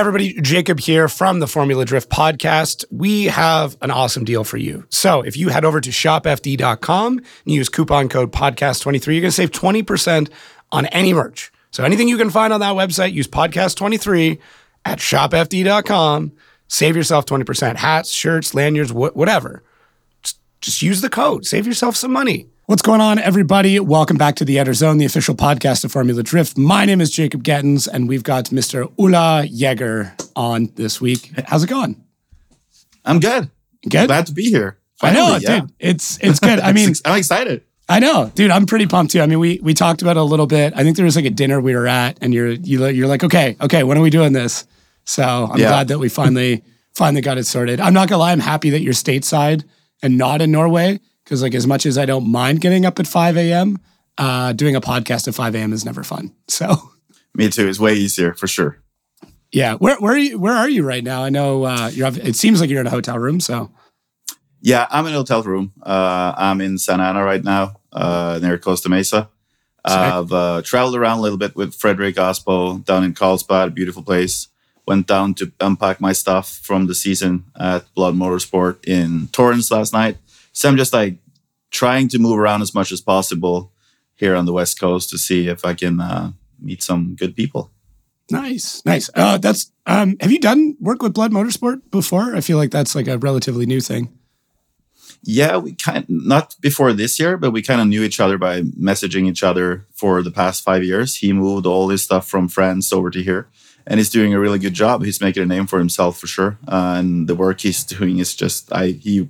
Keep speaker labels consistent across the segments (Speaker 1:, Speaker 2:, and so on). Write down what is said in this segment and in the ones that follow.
Speaker 1: Everybody, Jacob here from the Formula Drift podcast. We have an awesome deal for you. So, if you head over to shopfd.com and use coupon code podcast23, you're going to save 20% on any merch. So, anything you can find on that website, use podcast23 at shopfd.com. Save yourself 20%. Hats, shirts, lanyards, wh- whatever. Just, just use the code, save yourself some money. What's going on, everybody? Welcome back to the Outerzone, the official podcast of Formula Drift. My name is Jacob Gettins, and we've got Mr. Ola Jaeger on this week. How's it going?
Speaker 2: I'm good.
Speaker 1: Good.
Speaker 2: Glad to be here.
Speaker 1: I know,
Speaker 2: yeah.
Speaker 1: dude. It's it's good. I mean,
Speaker 2: I'm excited.
Speaker 1: I know, dude. I'm pretty pumped too. I mean, we we talked about it a little bit. I think there was like a dinner we were at, and you're you you're like, okay, okay, when are we doing this? So I'm
Speaker 2: Yeah.
Speaker 1: glad that we finally finally got it sorted. I'm not gonna lie, I'm happy that you're stateside and not in Norway because like as much as I don't mind getting up at 5 a.m., uh, doing a podcast at 5 a.m. is never fun. So
Speaker 2: Me too. It's way easier for sure.
Speaker 1: yeah, where where are you? Where are you right now? I know uh, you're. It seems like you're in a hotel room. So
Speaker 2: Yeah, I'm in a hotel room. Uh, I'm in Santa Ana right now, uh, near Costa Mesa. I've uh, traveled around a little bit with Frederick Aasbø down in Carlsbad, a beautiful place. Went down to unpack my stuff from the season at Blood Motorsport in Torrance last night. So I'm just like trying to move around as much as possible here on the West Coast to see if I can uh, meet some good people.
Speaker 1: nice, nice. Uh, that's. Um, have you done work with Blood Motorsport before? I feel like that's like a relatively new thing.
Speaker 2: Yeah, we kind not before this year, but we kind of knew each other by messaging each other for the past five years. He moved all his stuff from France over to here, and he's doing a really good job. He's making a name for himself for sure, uh, and the work he's doing is just I he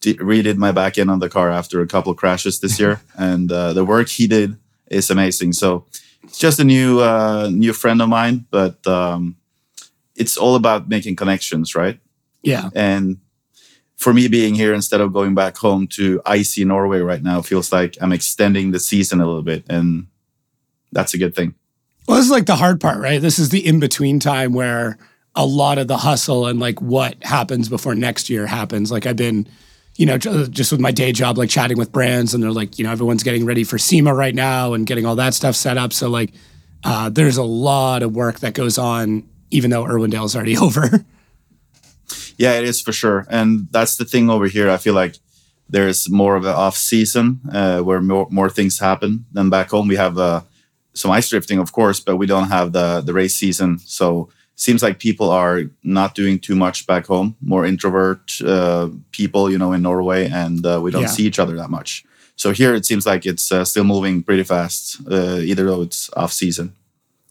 Speaker 2: redid my back end on the car after a couple of crashes this year, and uh, the work he did is amazing. So it's just a new uh, new friend of mine, but um, it's all about making connections, right?
Speaker 1: Yeah,
Speaker 2: And for me being here instead of going back home to icy Norway right now feels like I'm extending the season a little bit. And that's a good thing.
Speaker 1: Well, this is like the hard part, right? This is the in between time where a lot of the hustle and like what happens before next year happens. Like I've been, you know, just with my day job, like chatting with brands, and they're like, you know, everyone's getting ready for SEMA right now and getting all that stuff set up. So like, uh, there's a lot of work that goes on, even though Irwindale's already over.
Speaker 2: Yeah, it is for sure. And that's the thing over here. I feel like there's more of an off season uh, where more, more things happen than back home. We have uh, some ice drifting, of course, but we don't have the, the race season. So seems like people are not doing too much back home, more introvert uh, people, you know, in Norway, and uh, we don't
Speaker 1: Yeah.
Speaker 2: see each other that much. So here it seems like it's uh, still moving pretty fast, uh, either though it's off season.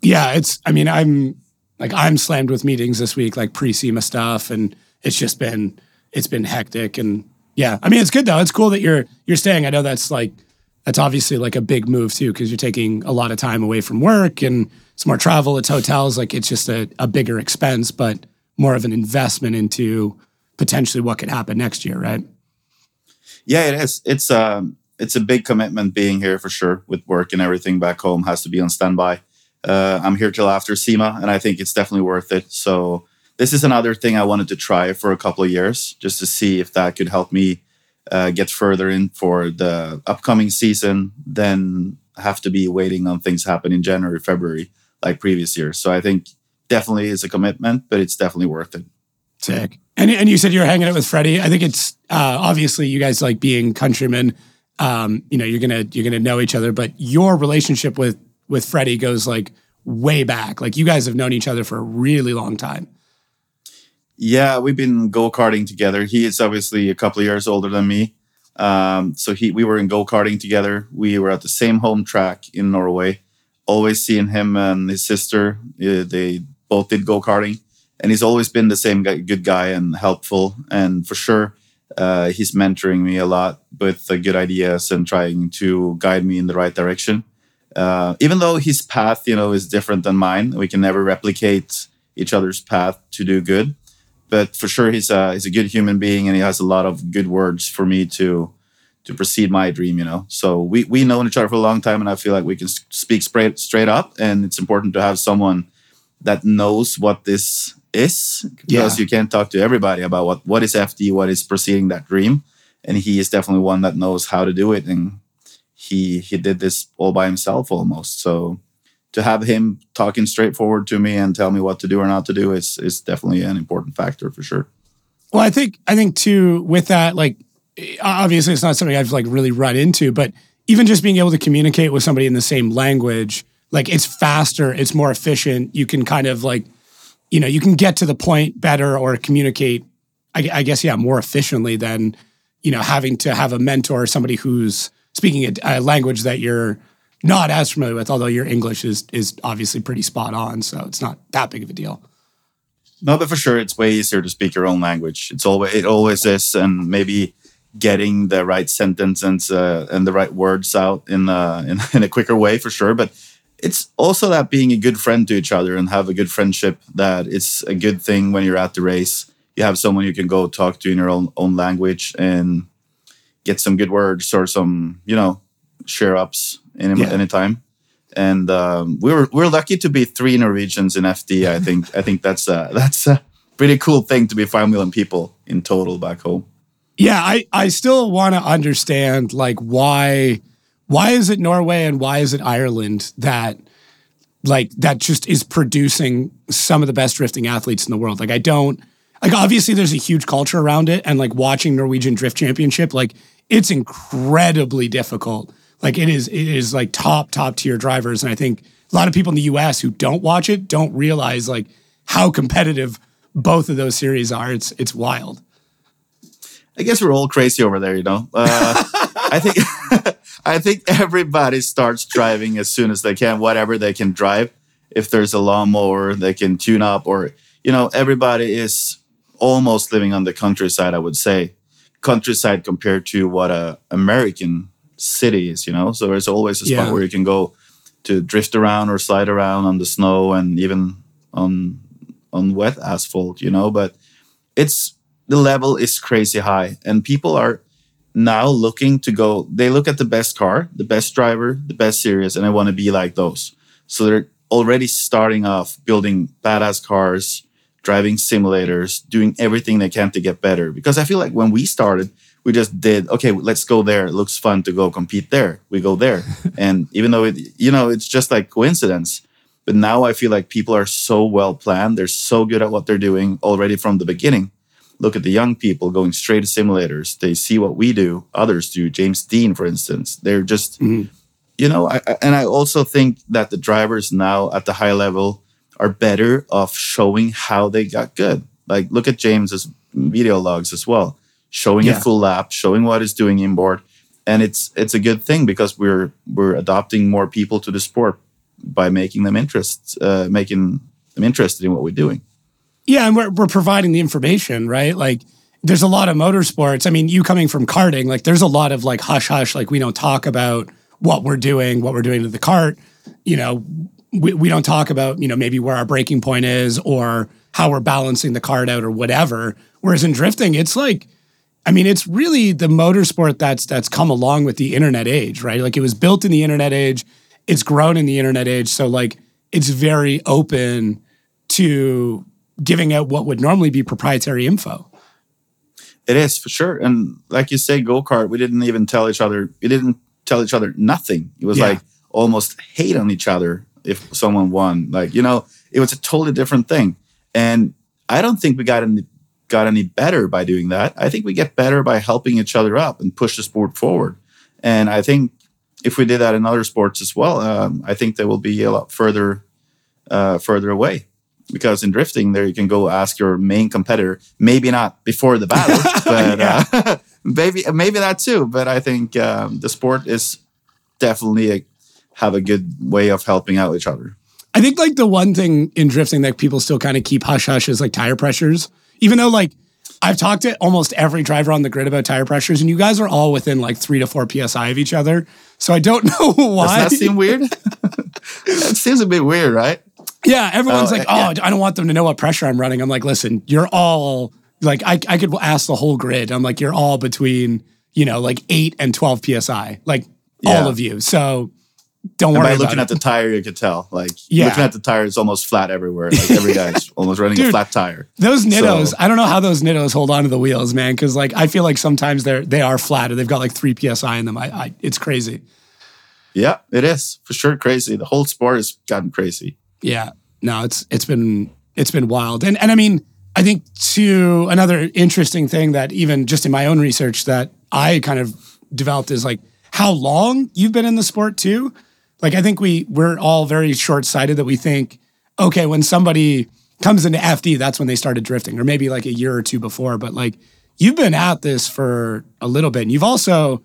Speaker 1: yeah, it's. I mean, I'm like I'm slammed with meetings this week, like pre SEMA stuff, and it's just been it's been hectic. And yeah, I mean, it's good though. It's cool that you're you're staying. I know that's like that's obviously like a big move too, because you're taking a lot of time away from work and it's more travel. It's hotels. Like it's just a, a bigger expense, but more of an investment into potentially what could happen next year, right?
Speaker 2: Yeah, it is. It's um, it's a big commitment being here for sure. With work and everything back home has to be on standby. Uh, I'm here till after SEMA, and I think it's definitely worth it. So this is another thing I wanted to try for a couple of years, just to see if that could help me uh, get further in for the upcoming season. Then have to be waiting on things happen in January, February, like previous years. So I think definitely is a commitment, but it's definitely worth it.
Speaker 1: Sick. And and you said you were hanging out with Freddie. I think it's uh, obviously you guys like being countrymen. Um, you know, you're gonna you're gonna know each other, but your relationship with with Freddie goes like way back. Like you guys have known each other for a really long time.
Speaker 2: Yeah, we've been go karting together. He is obviously a couple of years older than me. Um, so he we were in go karting together. We were at the same home track in Norway. Always seeing him and his sister. they both did go karting, and he's always been the same guy, good guy and helpful. And for sure, uh, he's mentoring me a lot with good ideas and trying to guide me in the right direction. Uh, even though his path, you know, is different than mine, we can never replicate each other's path to do good but for sure he's a he's a good human being and he has a lot of good words for me to to proceed my dream you know so we we known each other for a long time and i feel like we can speak straight straight up and it's important to have someone that knows what this is because
Speaker 1: Yeah.
Speaker 2: you can't talk to everybody about what what is fd what is proceeding that dream and he is definitely one that knows how to do it and he he did this all by himself almost so to have him talking straightforward to me and tell me what to do or not to do is is definitely an important factor for sure.
Speaker 1: Well, I think I think too with that, like obviously it's not something I've like really run into, but even just being able to communicate with somebody in the same language, like it's faster, it's more efficient. You can kind of like, you know, you can get to the point better or communicate, I, I guess, yeah, more efficiently than, you know, having to have a mentor, somebody who's speaking a, a language that you're not as familiar with, although your English is is obviously pretty spot on, so it's not that big of a deal.
Speaker 2: No, but for sure, it's way easier to speak your own language. It's always it always is, and maybe getting the right sentence and uh, and the right words out in, uh, in in a quicker way for sure. But it's also that being a good friend to each other and have a good friendship. That it's a good thing when you're at the race. You have someone you can go talk to in your own own language and get some good words or some you know share ups any yeah. anytime. And um, we were we are lucky to be three Norwegians in FD. I think I think that's a, that's a pretty cool thing to be five million people in total back home.
Speaker 1: Yeah, I I still want to understand like why why is it Norway and why is it Ireland that like that just is producing some of the best drifting athletes in the world. Like I don't like obviously there's a huge culture around it and like watching Norwegian Drift Championship like it's incredibly difficult like it is, it is like top top tier drivers, and I think a lot of people in the U.S. who don't watch it don't realize like how competitive both of those series are. It's it's wild.
Speaker 2: I guess we're all crazy over there, you know. Uh, I think I think everybody starts driving as soon as they can, whatever they can drive. If there's a lawnmower, they can tune up, or you know, everybody is almost living on the countryside. I would say countryside compared to what a American cities, you know. So there's always a spot yeah. where you can go to drift around or slide around on the snow and even on on wet asphalt, you know. But it's the level is crazy high, and people are now looking to go. They look at the best car, the best driver, the best series, and they want to be like those. So they're already starting off building badass cars, driving simulators, doing everything they can to get better. Because I feel like when we started, we just did okay let's go there. It looks fun to go compete there. We go there. And even though it you know it's just like coincidence but now i feel like people are so well planned. They're so good at what they're doing already from the beginning. Look at the young people going straight to simulators. They see what we do. Others do. James Deane for instance. They're just mm-hmm. you know I, and i also think that the drivers now at the high level are better off showing how they got good. Like look at james's video logs as well showing yeah. a full lap, showing what it's doing inboard, and it's it's a good thing because we're we're adopting more people to the sport by making them interest, uh, making them interested in what we're doing.
Speaker 1: Yeah, and we're we're providing the information, right? Like there's a lot of motorsports. I mean, you coming from karting, like there's a lot of like hush hush, like we don't talk about what we're doing, what we're doing to the cart. You know, we, we don't talk about, you know, maybe where our breaking point is or how we're balancing the cart out or whatever. Whereas in drifting, it's like I mean, it's really the motorsport that's that's come along with the internet age, right? Like it was built in the internet age, it's grown in the internet age, so like it's very open to giving out what would normally be proprietary info.
Speaker 2: It is for sure, and like you say, go kart. We didn't even tell each other. We didn't tell each other nothing. It was yeah. like almost hate on each other if someone won. Like you know, it was a totally different thing, and I don't think we got in the got any better by doing that. I think we get better by helping each other up and push the sport forward. And I think if we did that in other sports as well, um, I think they will be a lot further uh, further away. Because in drifting, there you can go ask your main competitor. Maybe not before the battle, but uh, maybe maybe that too. But I think um, the sport is definitely a, have a good way of helping out each other.
Speaker 1: I think like the one thing in drifting that people still kind of keep hush hush is like tire pressures even though like I've talked to almost every driver on the grid about tire pressures, and you guys are all within like three to four psi of each other. So I don't know why.
Speaker 2: Does that seem weird? it seems a bit weird, right?
Speaker 1: Yeah, everyone's oh, like, "Oh, yeah. I don't want them to know what pressure I'm running." I'm like, "Listen, you're all like, I, I could ask the whole grid. I'm like, you're all between, you know, like eight and twelve psi, like yeah. all of you. So don't worry. and.
Speaker 2: By looking
Speaker 1: at
Speaker 2: the tire, you could tell. Like yeah. looking at the tire, it's almost flat everywhere. Like every guy's almost running Dude, a flat tire.
Speaker 1: Those Nittos, so, I don't know how those Nittos hold on to the wheels, man. Because like I feel like sometimes they're they are flat or they've got like three psi in them. I, I it's crazy.
Speaker 2: Yeah, it is for sure crazy. The whole sport has gotten crazy.
Speaker 1: Yeah. No, it's it's been it's been wild. And and I mean, I think to another interesting thing that even just in my own research that I kind of developed is like how long you've been in the sport too. Like I think we we're all very short-sighted that we think, okay, when somebody comes into FD, that's when they started drifting, or maybe like a year or two before. But like you've been at this for a little bit. And you've also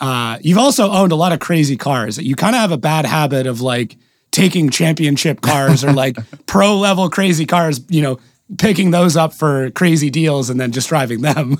Speaker 1: uh, you've also owned a lot of crazy cars. You kind of have a bad habit of like taking championship cars or like pro level crazy cars, you know, picking those up for crazy deals and then just driving them.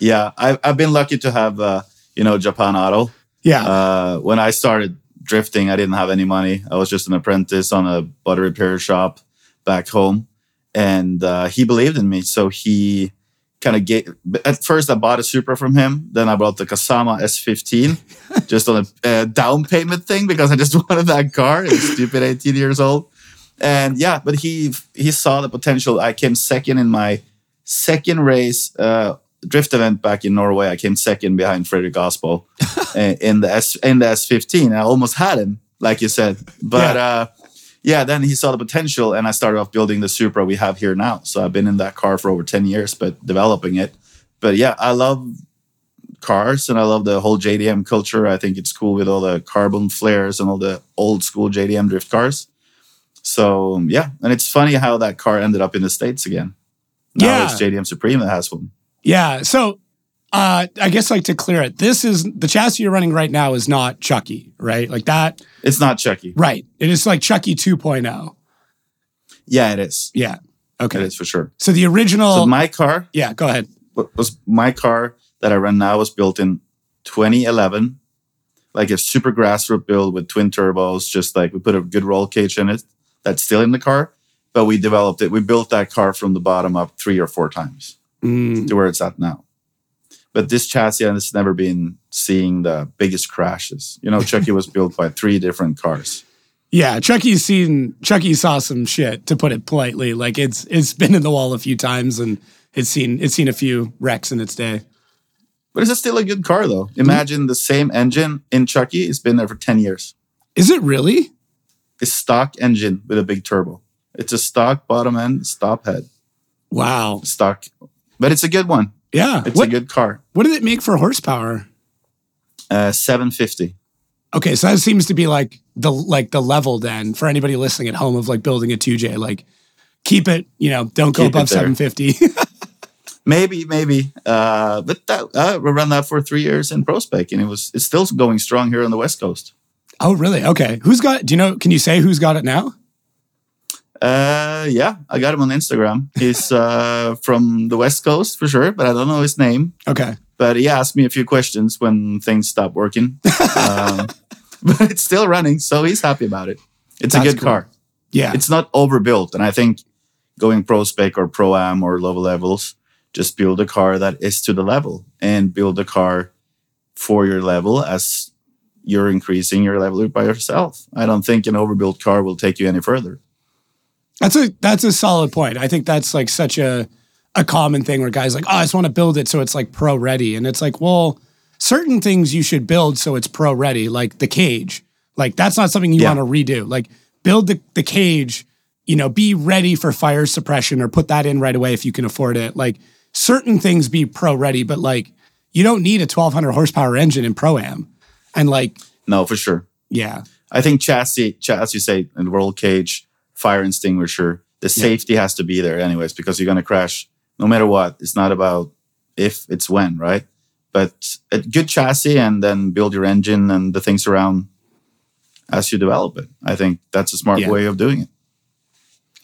Speaker 2: Yeah, I've, I've been lucky to have, uh, you know, Japan Auto.
Speaker 1: Yeah.
Speaker 2: Uh, when I started drifting, I didn't have any money. I was just an apprentice on a butter repair shop back home. And uh, he believed in me. So he kind of gave, at first I bought a Supra from him. Then I bought the Kasama S15 just on a uh, down payment thing because I just wanted that car. It's stupid 18 years old. And yeah, but he he saw the potential. I came second in my second race uh, drift event back in Norway. I came second behind Frederick Aasbø in the S in the S15. I almost had him, like you said. But
Speaker 1: Yeah.
Speaker 2: uh, yeah, then he saw the potential, and I started off building the Supra we have here now. So I've been in that car for over ten years, but developing it. But yeah, I love cars and I love the whole JDM culture. I think it's cool with all the carbon flares and all the old school JDM drift cars. So yeah, and it's funny how that car ended up in the states again. Now
Speaker 1: Yeah.
Speaker 2: it's JDM Supreme that has one.
Speaker 1: Yeah. So uh, I guess like to clear it, this is the chassis you're running right now is not Chucky, right? Like that.
Speaker 2: It's not Chucky.
Speaker 1: Right. It is like Chucky 2.0.
Speaker 2: Yeah, it is.
Speaker 1: Yeah. Okay.
Speaker 2: It is for sure.
Speaker 1: So the original.
Speaker 2: So my car
Speaker 1: yeah. Go ahead.
Speaker 2: was my car that I run now was built in 2011, like a super grassroots build with twin turbos. Just like we put a good roll cage in it. That's still in the car, but we developed it. We built that car from the bottom up three or four times
Speaker 1: Mm,
Speaker 2: to where it's at now. But this chassis has never been seeing the biggest crashes. You know, Chucky was built by three different cars.
Speaker 1: yeah. Chucky's seen. Chucky saw some shit, to put it politely. Like it's it's been in the wall a few times, and it's seen it's seen a few wrecks in its day.
Speaker 2: But it's still a good car, though. Imagine the same engine in Chucky. It's been there for 10 years.
Speaker 1: Is it really?
Speaker 2: It's stock engine with a big turbo. It's a stock bottom end, stop head,
Speaker 1: Wow.
Speaker 2: stock. But it's a good one.
Speaker 1: Yeah.
Speaker 2: It's
Speaker 1: What,
Speaker 2: a good car.
Speaker 1: what did it make for horsepower?
Speaker 2: Uh, 750.
Speaker 1: Okay, so that seems to be like the like the level then for anybody listening at home of like building a 2J. Like keep it, you know, don't go
Speaker 2: Keep
Speaker 1: above 750.
Speaker 2: Maybe, maybe. Uh, but that, uh, we ran that for three years in ProSpec, and it was it's still going strong here on the West Coast.
Speaker 1: oh, really? Okay. Who's got do you know, can you say who's got it now?
Speaker 2: Uh, yeah, I got him on Instagram. He's uh, from the West Coast for sure, but I don't know his name.
Speaker 1: Okay.
Speaker 2: But he asked me a few questions when things stopped working. um, but it's still running, so he's happy about it. It's
Speaker 1: That's
Speaker 2: a good
Speaker 1: cool.
Speaker 2: car.
Speaker 1: Yeah.
Speaker 2: It's not overbuilt, and I think going pro spec or pro am or lower levels, just build a car that is to the level and build a car for your level as you're increasing your level by yourself. I don't think an overbuilt car will take you any further.
Speaker 1: That's a that's a solid point. I think that's like such a a common thing where guys like, oh, I just want to build it so it's like pro ready. And it's like, well, certain things you should build so it's pro ready, like the cage. Like that's not something you
Speaker 2: Yeah.
Speaker 1: want to redo. Like build the, the cage, you know, be ready for fire suppression or put that in right away if you can afford it. Like certain things be pro ready, but like you don't need a 1200 horsepower engine in pro am. And like,
Speaker 2: No, for sure.
Speaker 1: yeah,
Speaker 2: I think chassis, cha- as you say, and roll cage, fire extinguisher, the safety has to be there anyways because you're going to crash no matter what. It's not about if, it's when, right? But a good chassis and then build your engine and the things around as you develop it. I think that's a smart
Speaker 1: Yeah.
Speaker 2: way of doing it.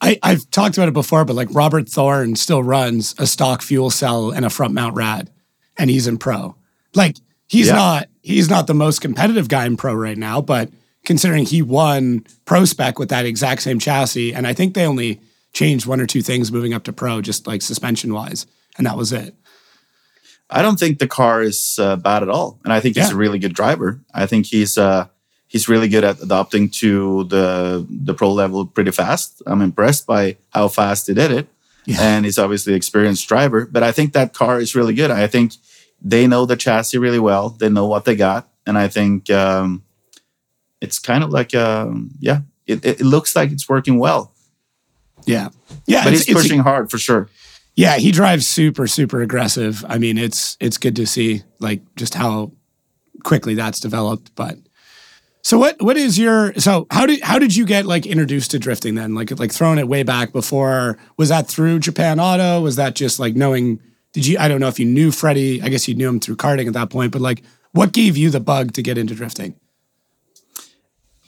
Speaker 1: I, I've talked about it before, but like Robert Thorne still runs a stock fuel cell and a front mount rad, and he's in pro. Like he's
Speaker 2: Yeah.
Speaker 1: not he's not the most competitive guy in pro right now, but considering he won pro spec with that exact same chassis, and I think they only changed one or two things moving up to pro, just like suspension wise, and that was it.
Speaker 2: I don't think the car is uh, bad at all, and I think he's
Speaker 1: Yeah.
Speaker 2: a really good driver. I think he's uh, he's really good at adapting to the the pro level pretty fast. I'm impressed by how fast he did it,
Speaker 1: Yeah.
Speaker 2: and he's obviously an experienced driver. But I think that car is really good. I think they know the chassis really well. They know what they got, and I think um, it's kind of like um, yeah, it, it looks like it's working well.
Speaker 1: Yeah, yeah,
Speaker 2: but
Speaker 1: it's-
Speaker 2: he's
Speaker 1: it's-
Speaker 2: pushing hard for sure.
Speaker 1: Yeah, he drives super, super aggressive. I mean, it's it's good to see like just how quickly that's developed. But so what what is your so how did how did you get like introduced to drifting then? Like like throwing it way back before was that through Japan Auto? Was that just like knowing did you I don't know if you knew Freddie, I guess you knew him through karting at that point, but like what gave you the bug to get into drifting?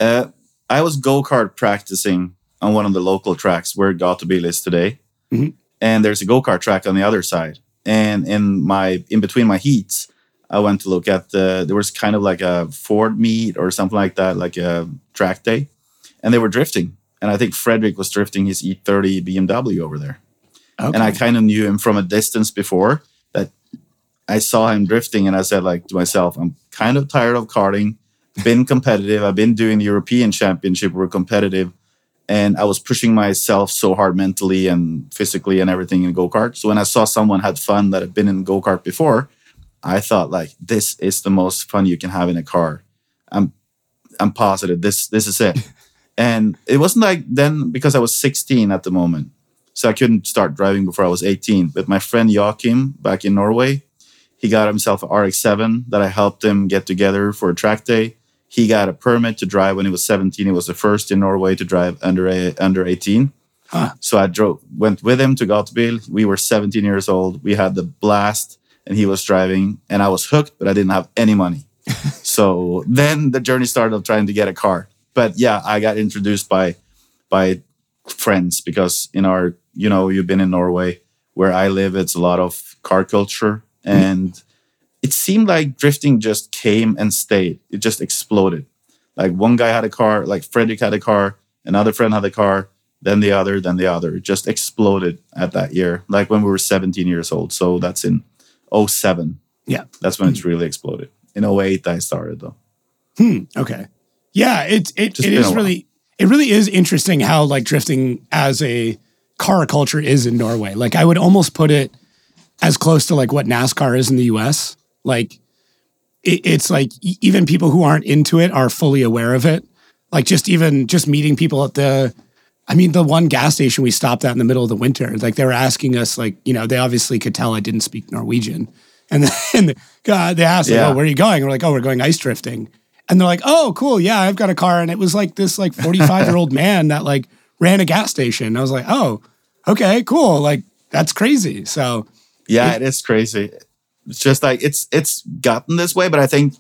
Speaker 2: Uh, I was go kart practicing on one of the local tracks where Gatebil is today,
Speaker 1: Mhm.
Speaker 2: and there's a go kart track on the other side. And in my in between my heats, I went to look at the. There was kind of like a Ford meet or something like that, like a track day, and they were drifting. And I think Frederick was drifting his E30 BMW over there.
Speaker 1: Okay.
Speaker 2: and I kind of knew him from a distance before that I saw him drifting and I said like to myself, I'm kind of tired of karting, been competitive. I've been doing the European championship, we're competitive. And I was pushing myself so hard mentally and physically and everything in go-kart. So when I saw someone had fun that had been in go-kart before, I thought like this is the most fun you can have in a car. I'm I'm positive this this is it. and it wasn't like then because I was 16 at the moment. So I couldn't start driving before I was 18. But my friend Joachim back in Norway, he got himself an RX-7 that I helped him get together for a track day. He got a permit to drive when he was 17. He was the first in Norway to drive under a, under 18.
Speaker 1: Huh.
Speaker 2: So I drove, went with him to Gatebil. We were 17 years old. We had the blast, and he was driving, and I was hooked, but I didn't have any money. so then the journey started of trying to get a car. But yeah, I got introduced by by friends because in our you know you've been in Norway where I live it's a lot of car culture mm-hmm. and it seemed like drifting just came and stayed it just exploded like one guy had a car like Frederick had a car another friend had a car then the other then the other it just exploded at that year like when we were 17 years old so that's in 07
Speaker 1: Yeah.
Speaker 2: that's when it's really exploded in 08 I started though
Speaker 1: Hmm. Okay. Yeah, it it,
Speaker 2: Just
Speaker 1: it is really it really is interesting how like drifting as a car culture is in Norway. Like I would almost put it as close to like what NASCAR is in the US. Like it, it's like even people who aren't into it are fully aware of it. Like just even just meeting people at the I mean the one gas station we stopped at in the middle of the winter, like they were asking us like, you know, they obviously could tell I didn't speak Norwegian. And then uh, they asked, like,
Speaker 2: Yeah.
Speaker 1: oh, where are you going? We're like, oh, we're going ice drifting. And they're like, oh, cool. Yeah, I've got a car. And it was like this like 45 year old man that like ran a gas station. I was like, oh, okay, cool. Like that's crazy. So
Speaker 2: Yeah, it is crazy. It's just like it's it's gotten this way, but I think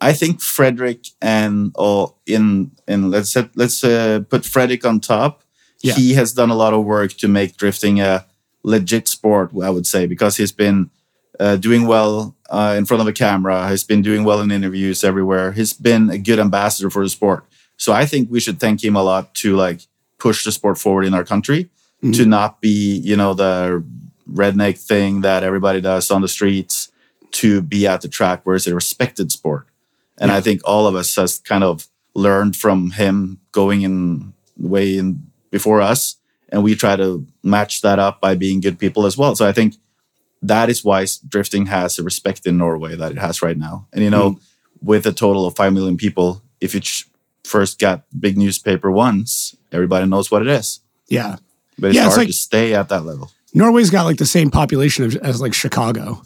Speaker 2: I think Frederick and or in in let's set, let's uh, put Frederick on top.
Speaker 1: Yeah.
Speaker 2: He has done a lot of work to make drifting a legit sport. I would say because he's been uh, doing well uh, in front of a camera. He's been doing well in interviews everywhere. He's been a good ambassador for the sport. So I think we should thank him a lot to like push the sport forward in our country to not be, you know, the redneck thing that everybody does on the streets to be at the track where it's a respected sport. And I think all of us has kind of learned from him going in way in before us. And we try to match that up by being good people as well. So I think that is why drifting has a respect in Norway that it has right now. And you know, mm. with a total of five million people, if it first got big newspaper once, everybody knows what it is.
Speaker 1: yeah,
Speaker 2: But it's
Speaker 1: Yeah, it's
Speaker 2: hard
Speaker 1: like-
Speaker 2: to stay at that level.
Speaker 1: Norway's got like the same population of, as like Chicago.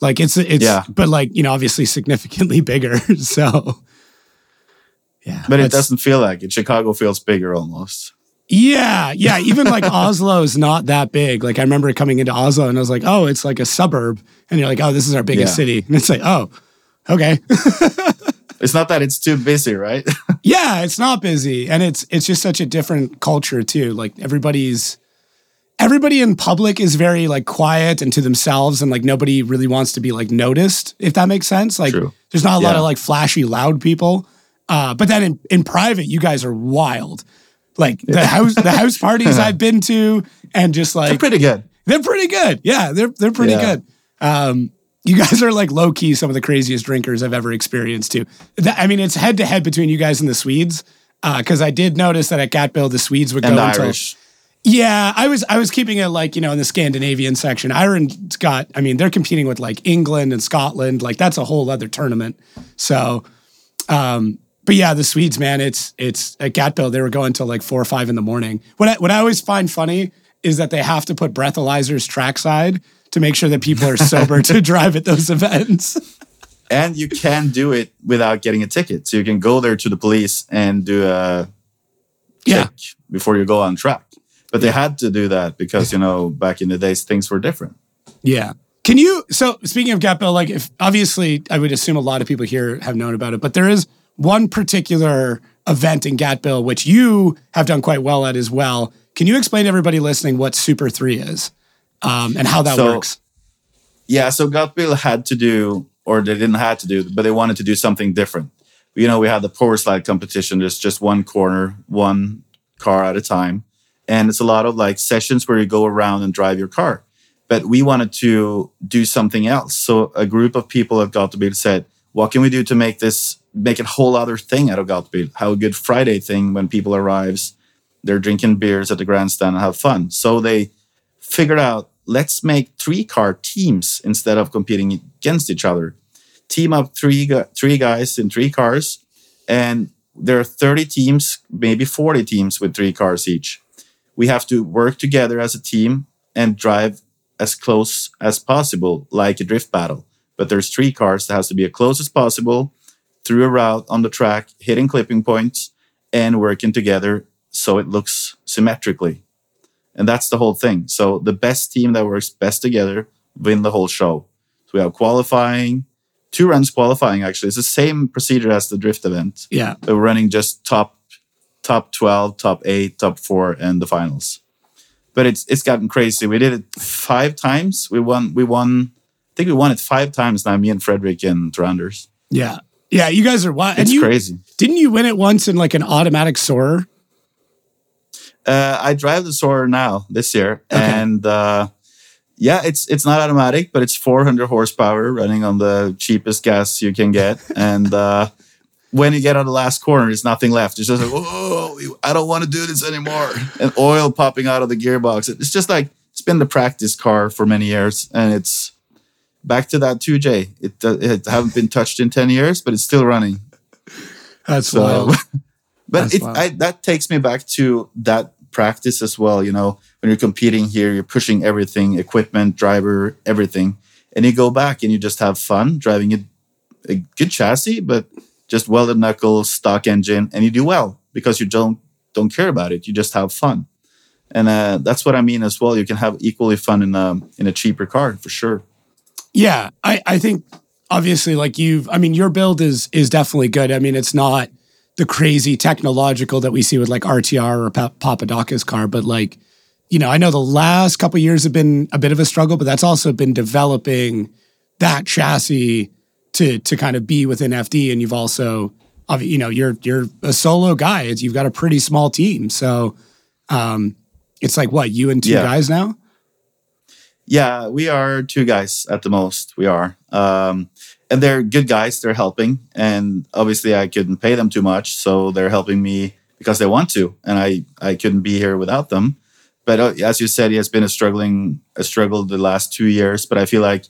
Speaker 1: Like it's it's
Speaker 2: Yeah.
Speaker 1: but like, you know, obviously significantly bigger. So yeah.
Speaker 2: But it doesn't feel like it. Chicago feels bigger almost.
Speaker 1: Yeah, yeah. Even like Oslo is not that big. Like I remember coming into Oslo and I was like, oh, it's like a suburb. And you're like, oh, this is our biggest
Speaker 2: Yeah.
Speaker 1: city. And it's like, oh, okay.
Speaker 2: It's not that it's too busy, right?
Speaker 1: yeah, it's not busy. And it's it's just such a different culture too. Like everybody's everybody in public is very like quiet and to themselves and like nobody really wants to be like noticed, if that makes sense. Like
Speaker 2: True.
Speaker 1: there's not a lot
Speaker 2: Yeah.
Speaker 1: of like flashy, loud people. Uh, but then in, in private, you guys are wild. Like the house the house parties I've been to and just like
Speaker 2: Pretty good.
Speaker 1: They're pretty good. Yeah, they're they're pretty
Speaker 2: Yeah.
Speaker 1: good. Um, you guys are like low key some of the craziest drinkers I've ever experienced too. I mean, it's head to head between you guys and the Swedes. Because I did notice that at Gatebil the Swedes would
Speaker 2: And
Speaker 1: go
Speaker 2: the
Speaker 1: until
Speaker 2: Irish.
Speaker 1: Yeah. I was I was keeping it like you know in the Scandinavian section. Ireland's got I mean they're competing with like England and Scotland like that's a whole other tournament. So, um, but yeah, the Swedes, man, it's it's at Gatebil. They were going till like four or five in the morning. What I, what I always find funny is that they have to put breathalyzers trackside to make sure that people are sober to drive at those events.
Speaker 2: and you can do it without getting a ticket. So you can go there to the police and do a
Speaker 1: Yeah.
Speaker 2: check before you go on track. But they had to do that because you know back in the days things were different.
Speaker 1: Yeah. Can you? So speaking of Gatebil, like if obviously I would assume a lot of people here have known about it, but there is one particular event in Gatebil which you have done quite well at as well. Can you explain to everybody listening what Super Three is um, and how that
Speaker 2: So-
Speaker 1: works?
Speaker 2: Yeah, so Gatebil had to do, or they didn't have to do, but they wanted to do something different. You know, we had the power slide competition. There's just one corner, one car at a time, and it's a lot of like sessions where you go around and drive your car. But we wanted to do something else. So a group of people at Gatebil said, "What can we do to make this make a whole other thing out of Gatebil? How a Good Friday thing when people arrives, they're drinking beers at the grandstand and have fun." So they figured out let's make three car teams instead of competing against each other. Team up three three guys in three cars, and there are 30 teams, maybe 40 teams with three cars each. We have to work together as a team and drive as close as possible, like a drift battle. But there's three cars that has to be as close as possible through a route on the track, hitting clipping points, and working together so it looks symmetrically. And that's the whole thing. So the best team that works best together win the whole show. So we have qualifying, two runs qualifying actually. It's the same procedure as the drift event.
Speaker 1: Yeah.
Speaker 2: But we're running just top top 12, top 8, top 4 and the finals. But it's it's gotten crazy. We did it 5 times. We won we won I think we won it 5 times now me and Frederick and Tranders.
Speaker 1: Yeah. Yeah. You guys are wild.
Speaker 2: It's
Speaker 1: you,
Speaker 2: crazy.
Speaker 1: Didn't you win it once in like an automatic soarer?
Speaker 2: Uh, I drive the Soarer now this year,
Speaker 1: Okay.
Speaker 2: and uh, yeah, it's it's not automatic, but it's 400 horsepower running on the cheapest gas you can get. and uh, when you get on the last corner, there's nothing left. It's just like, oh, I don't want to do this anymore, and oil popping out of the gearbox. It's just like it's been the practice car for many years, and it's back to that 2J. It uh, it haven't been touched in 10 years, but it's still running.
Speaker 1: That's
Speaker 2: So,
Speaker 1: wild.
Speaker 2: but
Speaker 1: That's
Speaker 2: it,
Speaker 1: wild.
Speaker 2: I, that takes me back to that practice as well. You know, when you're competing here, you're pushing everything, equipment, driver, everything, and you go back and you just have fun driving a, a good chassis, but just welded knuckles, stock engine, and you do well because you don't don't care about it. You just have fun, and uh, that's what I mean as well. You can have equally fun in a in a cheaper car for sure.
Speaker 1: Yeah, I, I think obviously like you've I mean your build is is definitely good. I mean it's not the crazy technological that we see with like RTR or pa- Papadakis car, but like you know I know the last couple years have been a bit of a struggle, but that's also been developing that chassis to to kind of be within FD, and you've also you know you're you're a solo guy. It's, you've got a pretty small team, so um, it's like what you and two
Speaker 2: Yeah.
Speaker 1: guys now.
Speaker 2: Yeah, we are two guys at the most. We are. Um, and they're good guys. They're helping. And obviously, I couldn't pay them too much. So they're helping me because they want to. And I, I couldn't be here without them. But uh, as you said, it has been a struggling, a struggle the last two years. But I feel like,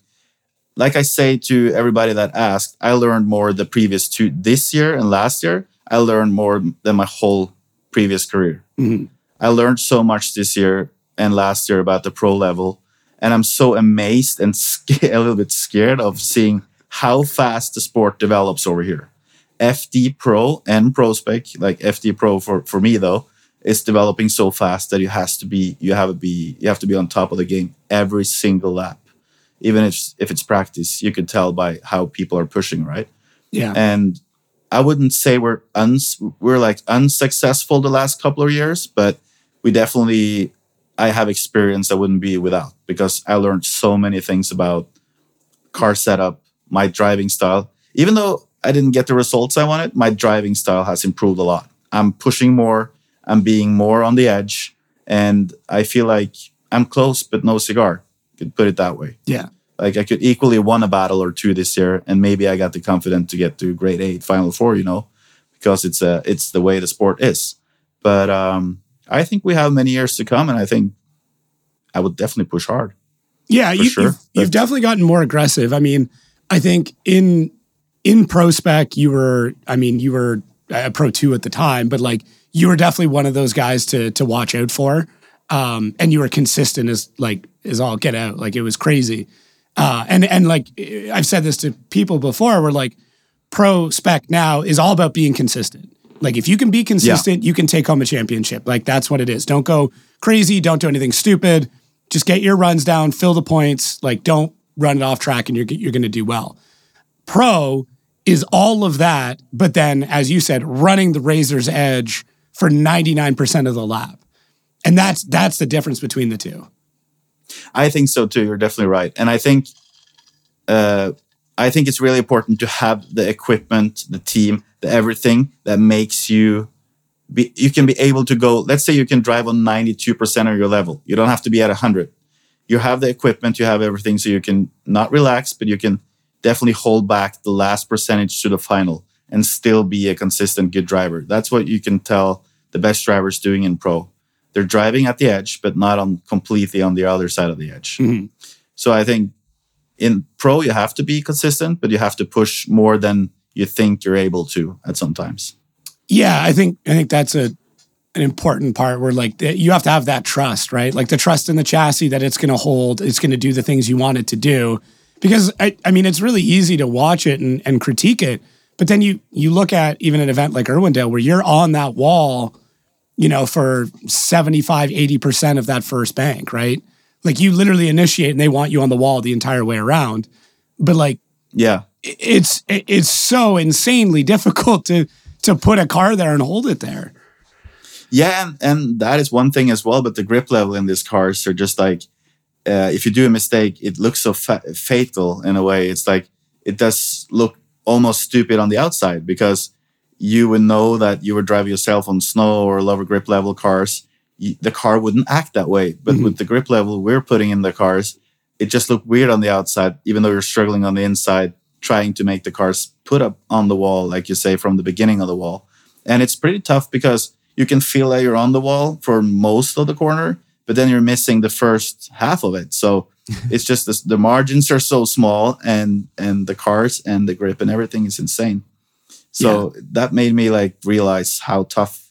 Speaker 2: like I say to everybody that asked, I learned more the previous two, this year and last year. I learned more than my whole previous career.
Speaker 1: Mhm.
Speaker 2: I learned so much this year and last year about the pro level. And I'm so amazed and a little bit scared of seeing how fast the sport develops over here. FD Pro and ProSpec, like FD Pro for, for me though, is developing so fast that you has to be you have to be you have to be on top of the game every single lap. Even if if it's practice, you can tell by how people are pushing, right?
Speaker 1: Yeah,
Speaker 2: and I wouldn't say we're uns we're like unsuccessful the last couple of years, but we definitely I have experience I wouldn't be without because I learned so many things about car setup, my driving style. Even though I didn't get the results I wanted, my driving style has improved a lot. I'm pushing more, I'm being more on the edge, and I feel like I'm close but no cigar. Could put it that way
Speaker 1: yeah.
Speaker 2: like I could equally won a battle or two this year, and maybe I got the confidence to get to grade eight, final four, you know, because it's uh, it's the way the sport is. But um, I think we have many years to come, and I think I would definitely push hard.
Speaker 1: Yeah, you,
Speaker 2: sure,
Speaker 1: you've, you've definitely gotten more aggressive. I mean, I think in in prospec you were, I mean, you were a Pro Two at the time, but like you were definitely one of those guys to to watch out for. Um, and you were consistent as like as all get out. Like it was crazy. Uh, and and like I've said this to people before, we're like pro spec now is all about being consistent. Like if you can be consistent, you can take home a championship. Like that's what it is. Don't go crazy. Don't do anything stupid. Just get your runs down, fill the points. Like don't run it off track, and you're you're going to do well. Pro is all of that, but then as you said, running the razor's edge for 99% of the lap. And that's that's the difference between the two.
Speaker 2: I think so too. You're definitely right, and I think, uh, I think it's really important to have the equipment, the team, the everything that makes you be. You can be able to go. Let's say you can drive on 92 percent of your level. You don't have to be at 100. You have the equipment, you have everything, so you can not relax, but you can definitely hold back the last percentage to the final and still be a consistent good driver. That's what you can tell the best drivers doing in pro they're driving at the edge, but not on completely on the other side of the edge. Mm-hmm. So I think in pro you have to be consistent, but you have to push more than you think you're able to at sometimes.
Speaker 1: Yeah, I think I think that's a an important part where like you have to have that trust, right? Like the trust in the chassis that it's going to hold, it's going to do the things you want it to do. Because I, I mean, it's really easy to watch it and, and critique it, but then you you look at even an event like Irwindale where you're on that wall you know, for 75, 80% of that first bank, right? Like you literally initiate and they want you on the wall the entire way around. But like,
Speaker 2: yeah,
Speaker 1: it's it's so insanely difficult to to put a car there and hold it there.
Speaker 2: Yeah, and, and that is one thing as well. But the grip level in these cars are just like, uh, if you do a mistake, it looks so fa- fatal in a way. It's like it does look almost stupid on the outside because you would know that you were driving yourself on snow or lower grip level cars. the car wouldn't act that way. But mm-hmm. with the grip level we're putting in the cars, it just looked weird on the outside, even though you're struggling on the inside, trying to make the cars put up on the wall, like you say, from the beginning of the wall. And it's pretty tough because you can feel that you're on the wall for most of the corner, but then you're missing the first half of it. So it's just this, the margins are so small and and the cars and the grip and everything is insane. So yeah. that made me like realize how tough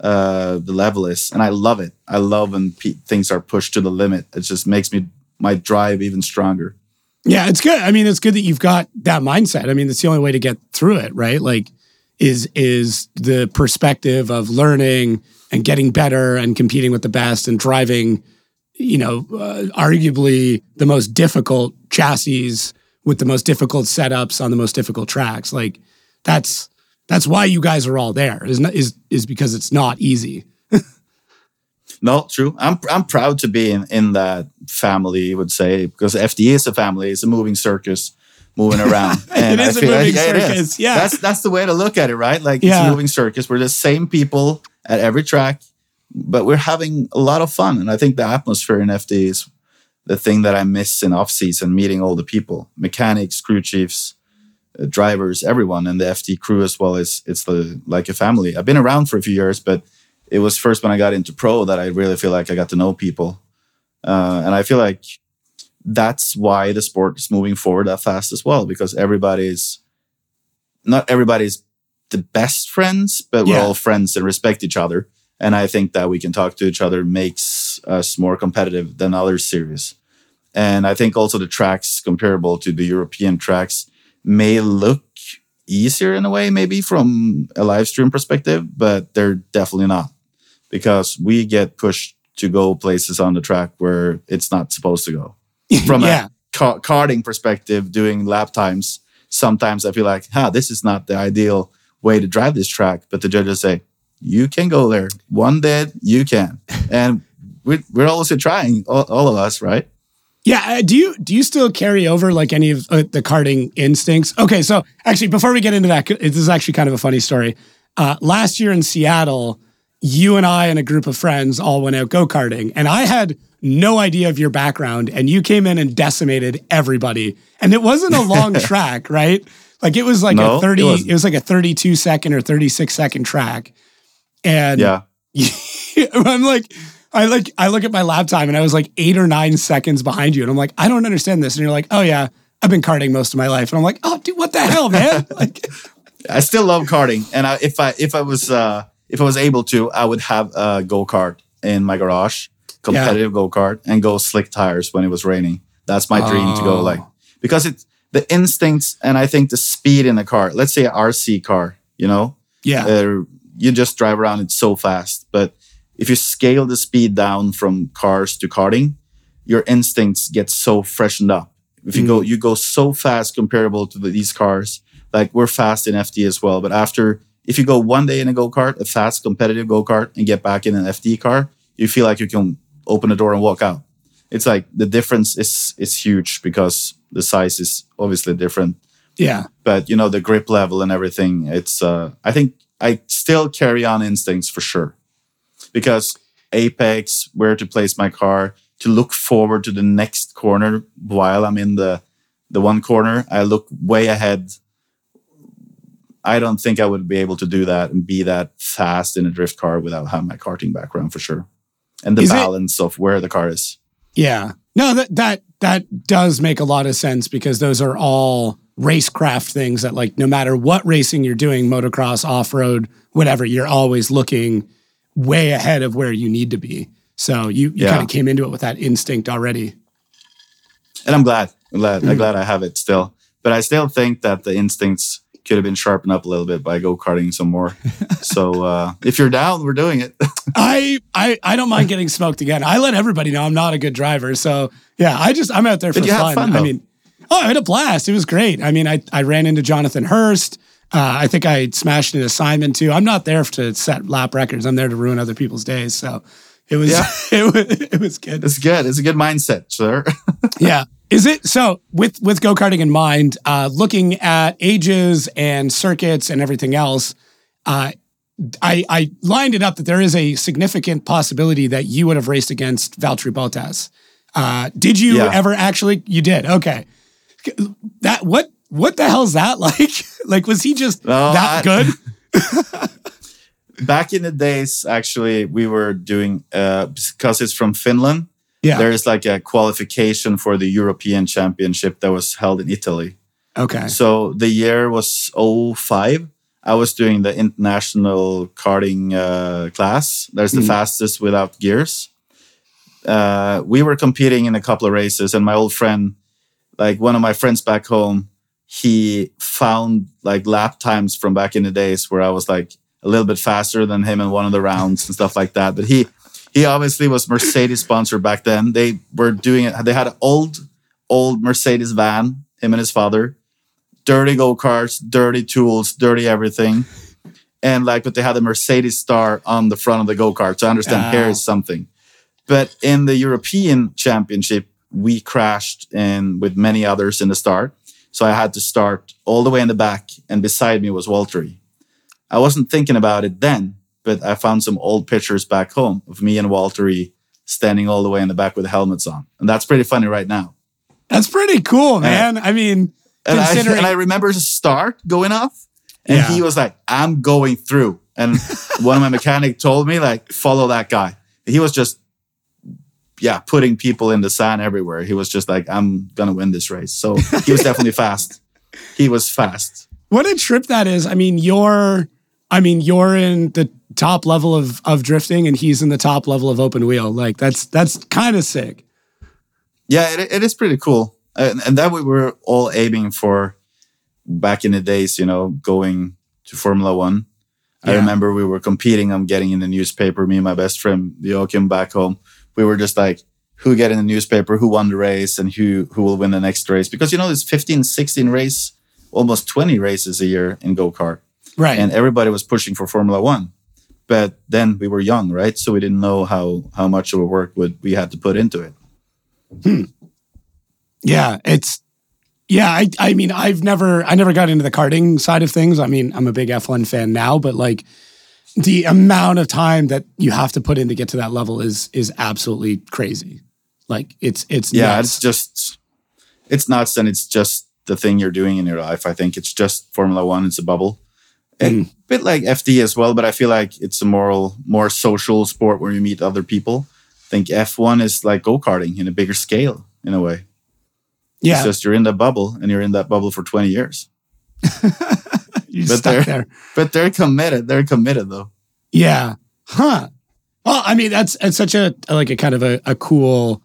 Speaker 2: uh, the level is, and I love it. I love when things are pushed to the limit. It just makes me my drive even stronger.
Speaker 1: Yeah, it's good. I mean, it's good that you've got that mindset. I mean, it's the only way to get through it, right? Like, is is the perspective of learning and getting better and competing with the best and driving, you know, uh, arguably the most difficult chassis with the most difficult setups on the most difficult tracks. Like, that's that's why you guys are all there. Is is is because it's not easy.
Speaker 2: no, true. I'm I'm proud to be in in that family. Would say because FD is a family. It's a moving circus moving around.
Speaker 1: And it is I a moving like, yeah, circus. Yeah,
Speaker 2: that's that's the way to look at it, right? Like yeah. it's a moving circus. We're the same people at every track, but we're having a lot of fun. And I think the atmosphere in FD is the thing that I miss in off season, meeting all the people, mechanics, crew chiefs, drivers, everyone, and the FD crew as well. Is it's the like a family. I've been around for a few years, but it was first when I got into pro that I really feel like I got to know people, uh, and I feel like that's why the sport is moving forward that fast as well because everybody's not everybody's the best friends, but we're all friends and respect each other. And I think that we can talk to each other makes us more competitive than other series. And I think also the tracks comparable to the European tracks may look easier in a way, maybe from a live stream perspective, but they're definitely not because we get pushed to go places on the track where it's not supposed to go. From yeah. a car- karting perspective, doing lap times, sometimes I feel like, huh, this is not the ideal way to drive this track. But the judges say, you can go there. One dead, you can. And we're, we're also trying, all, all of us, right?
Speaker 1: Yeah. Uh, do you do you still carry over like any of uh, the karting instincts? Okay. So actually, before we get into that, this is actually kind of a funny story. Uh, last year in Seattle, you and I and a group of friends all went out go karting, and I had no idea of your background, and you came in and decimated everybody. And it wasn't a long track, right? Like it was like no, a thirty. It, it, was like a thirty-two second or thirty-six second track, and
Speaker 2: yeah,
Speaker 1: I'm like I like I look at my lap time and I was like eight or nine seconds behind you, and I'm like, I don't understand this. And you're like, Oh yeah, I've been karting most of my life, and I'm like, Oh, dude, what the hell, man? like,
Speaker 2: I still love karting, and I, if I if I was uh, if I was able to, I would have a go kart in my garage, competitive go kart, and go slick tires when it was raining. That's my dream to go
Speaker 1: Oh.
Speaker 2: like because it's the instincts and I think the speed in the car. Let's say an RC car, you know,
Speaker 1: Yeah.
Speaker 2: uh, you just drive around it so fast. But if you scale the speed down from cars to karting, your instincts get so freshened up. If you go, you go so fast comparable to the, these cars. Like we're fast in FD as well. But after, if you go one day in a go kart, a fast competitive go kart, and get back in an FD car, you feel like you can open the door and walk out. It's like the difference is is huge because the size is obviously different
Speaker 1: yeah.
Speaker 2: but you know the grip level and everything it's uh i think i still carry on instincts for sure because apex where to place my car to look forward to the next corner while i'm in the the one corner i look way ahead. I don't think i would be able to do that and be that fast in a drift car without having my karting background for sure. And the
Speaker 1: Is it-
Speaker 2: balance of where the car is.
Speaker 1: Yeah. No, that that that does make a lot of sense because those are all racecraft things that like no matter what racing you're doing, motocross, off-road, whatever, you're always looking way ahead of where you need to be. So you, you
Speaker 2: Yeah.
Speaker 1: kind of came into it with that instinct already.
Speaker 2: and I'm glad. I'm glad. I'm glad I have it still. But I still think that the instincts could have been sharpened up a little bit by go karting some more. so uh, if you're down, we're doing it.
Speaker 1: I, I I don't mind getting smoked again. I let everybody know I'm not a good driver. So yeah, I just I'm out there for
Speaker 2: But you had
Speaker 1: fun.
Speaker 2: fun,
Speaker 1: I mean, oh, I had a blast. It was great. I mean, I I ran into Jonathan Hurst. Uh, I think I smashed an assignment too. I'm not there to set lap records. I'm there to ruin other people's days. So it was
Speaker 2: Yeah.
Speaker 1: it was it was good.
Speaker 2: it's good. It's a good mindset, sir.
Speaker 1: Yeah. Is it so with with go karting in mind, uh, looking at ages and circuits and everything else? Uh, I I lined it up that there is a significant possibility that you would have raced against Valtteri Bottas. Uh, did you
Speaker 2: Yeah.
Speaker 1: ever actually? You did. Okay. That what what the hell's that like? like was he just
Speaker 2: No,
Speaker 1: that
Speaker 2: I-
Speaker 1: good?
Speaker 2: Back in the days, actually, we were doing uh, because it's from Finland.
Speaker 1: Yeah.
Speaker 2: There is like a qualification for the European Championship that was held in Italy.
Speaker 1: Okay.
Speaker 2: So the year was 05. I was doing the international karting uh, class. There's the
Speaker 1: Mm.
Speaker 2: fastest without gears. Uh, we were competing in a couple of races, and my old friend, like one of my friends back home, he found like lap times from back in the days where I was like a little bit faster than him in one of the rounds and stuff like that. But he he obviously was Mercedes sponsor back then. They were doing it. They had an old old Mercedes van. Him and his father dirty go karts, dirty tools, dirty everything. And like, but they had a Mercedes star on the front of the go kart. So I understand
Speaker 1: Ah.
Speaker 2: here is something. But in the European Championship, we crashed in with many others in the start. So I had to start all the way in the back, and beside me was Valtteri. I wasn't thinking about it then, but I found some old pictures back home of me and Valtteri standing all the way in the back with helmets on. And that's pretty funny right now.
Speaker 1: That's pretty cool, man. I mean,
Speaker 2: And I,
Speaker 1: considering
Speaker 2: and I remember the start going off, and
Speaker 1: Yeah.
Speaker 2: he was like, "I'm going through." And one of my mechanic told me, like, "Follow that guy." He was just, yeah, putting people in the sand everywhere. He was just like, "I'm gonna win this race." So he was definitely fast. He was fast.
Speaker 1: What a trip that is. I mean, you're I mean, you're in the top level of of drifting and he's in the top level of open wheel. Like that's that's kind of sick.
Speaker 2: Yeah, it, it is pretty cool, and, and that we were all aiming for back in the days. You know, going to Formula One. I remember we were competing. I'm getting in the newspaper. Me and my best friend Joachim back home. We were just like, who get in the newspaper, who won the race, and who who will win the next race. Because you know, there's 15, 16 race, almost 20 races a year in go kart,
Speaker 1: Right.
Speaker 2: and everybody was pushing for Formula One. But then we were young, right? So we didn't know how how much of a work would we had to put into it. Hmm.
Speaker 1: yeah, it's yeah, I I mean, I've never I never got into the karting side of things. I mean, I'm a big F1 fan now, but like the amount of time that you have to put in to get to that level is is absolutely crazy. Like it's it's
Speaker 2: yeah
Speaker 1: nuts.
Speaker 2: it's just it's nuts and it's just the thing you're doing in your life i think it's just formula one it's a bubble
Speaker 1: Mm.
Speaker 2: and a bit like fd as well but i feel like it's a moral more social sport where you meet other people i think f1 is like go-karting in a bigger scale in a way
Speaker 1: yeah.
Speaker 2: it's just you're in that bubble and you're in that bubble for 20 years
Speaker 1: You're
Speaker 2: But
Speaker 1: stuck
Speaker 2: they're-
Speaker 1: there.
Speaker 2: But they're committed. They're committed though.
Speaker 1: Yeah. Huh. Well, I mean, that's it's such a like a kind of a, a cool,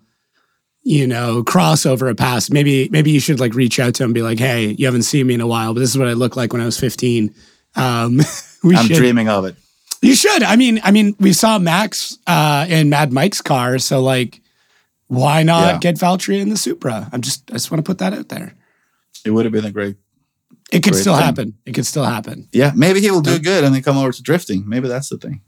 Speaker 1: you know, crossover past. Maybe maybe you should like reach out to him and be like, hey, you haven't seen me in a while, but this is what I looked like when I was 15. Um, we
Speaker 2: I'm
Speaker 1: should.
Speaker 2: dreaming of it.
Speaker 1: You should. I mean, I mean, we saw Max uh, in Mad Mike's car, so like, why not
Speaker 2: Yeah.
Speaker 1: get Valtteri in the Supra? I'm just, I just want to put that out there.
Speaker 2: It would have been a great.
Speaker 1: It could still
Speaker 2: thing.
Speaker 1: happen. It could still happen.
Speaker 2: Yeah, maybe he will do good and then come over to drifting. Maybe that's the thing.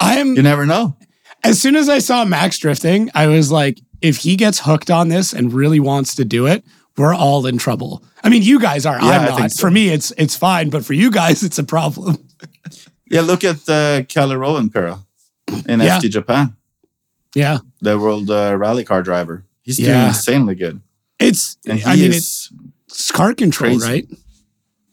Speaker 1: I'm
Speaker 2: You never know.
Speaker 1: as soon as I saw Max drifting, I was like, if he gets hooked on this and really wants to do it, we're all in trouble. I mean, you guys are.
Speaker 2: Yeah,
Speaker 1: I'm
Speaker 2: I
Speaker 1: not.
Speaker 2: so.
Speaker 1: For me, it's it's fine, but for you guys, it's a problem.
Speaker 2: Yeah, look at uh, Kalle Rovanperä in
Speaker 1: Yeah.
Speaker 2: FD Japan,
Speaker 1: Yeah,
Speaker 2: the world uh, rally car driver. He's doing insanely good.
Speaker 1: it's.
Speaker 2: And he
Speaker 1: I mean,
Speaker 2: is,
Speaker 1: it's car control,
Speaker 2: crazy.
Speaker 1: right?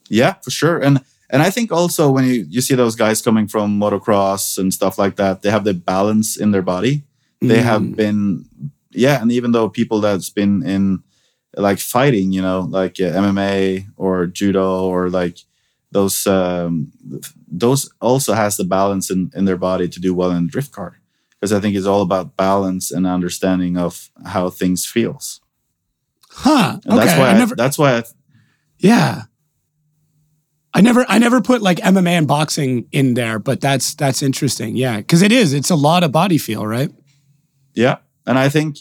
Speaker 2: Yeah, for sure. And and I think also when you, you see those guys coming from motocross and stuff like that, they have the balance in their body. They have
Speaker 1: Mm.
Speaker 2: been, yeah. And even though people that's been in like fighting, you know, like uh, MMA or judo or like those, um, those also has the balance in, in their body to do well in drift car. Because I think it's all about balance and understanding of how things feels.
Speaker 1: Huh.
Speaker 2: And
Speaker 1: okay.
Speaker 2: that's why
Speaker 1: I
Speaker 2: I,
Speaker 1: never.
Speaker 2: that's why I,
Speaker 1: Yeah. I never I never put like MMA and boxing in there, but that's that's interesting. Yeah, cuz it is it's a lot of body feel, right?
Speaker 2: Yeah, and I think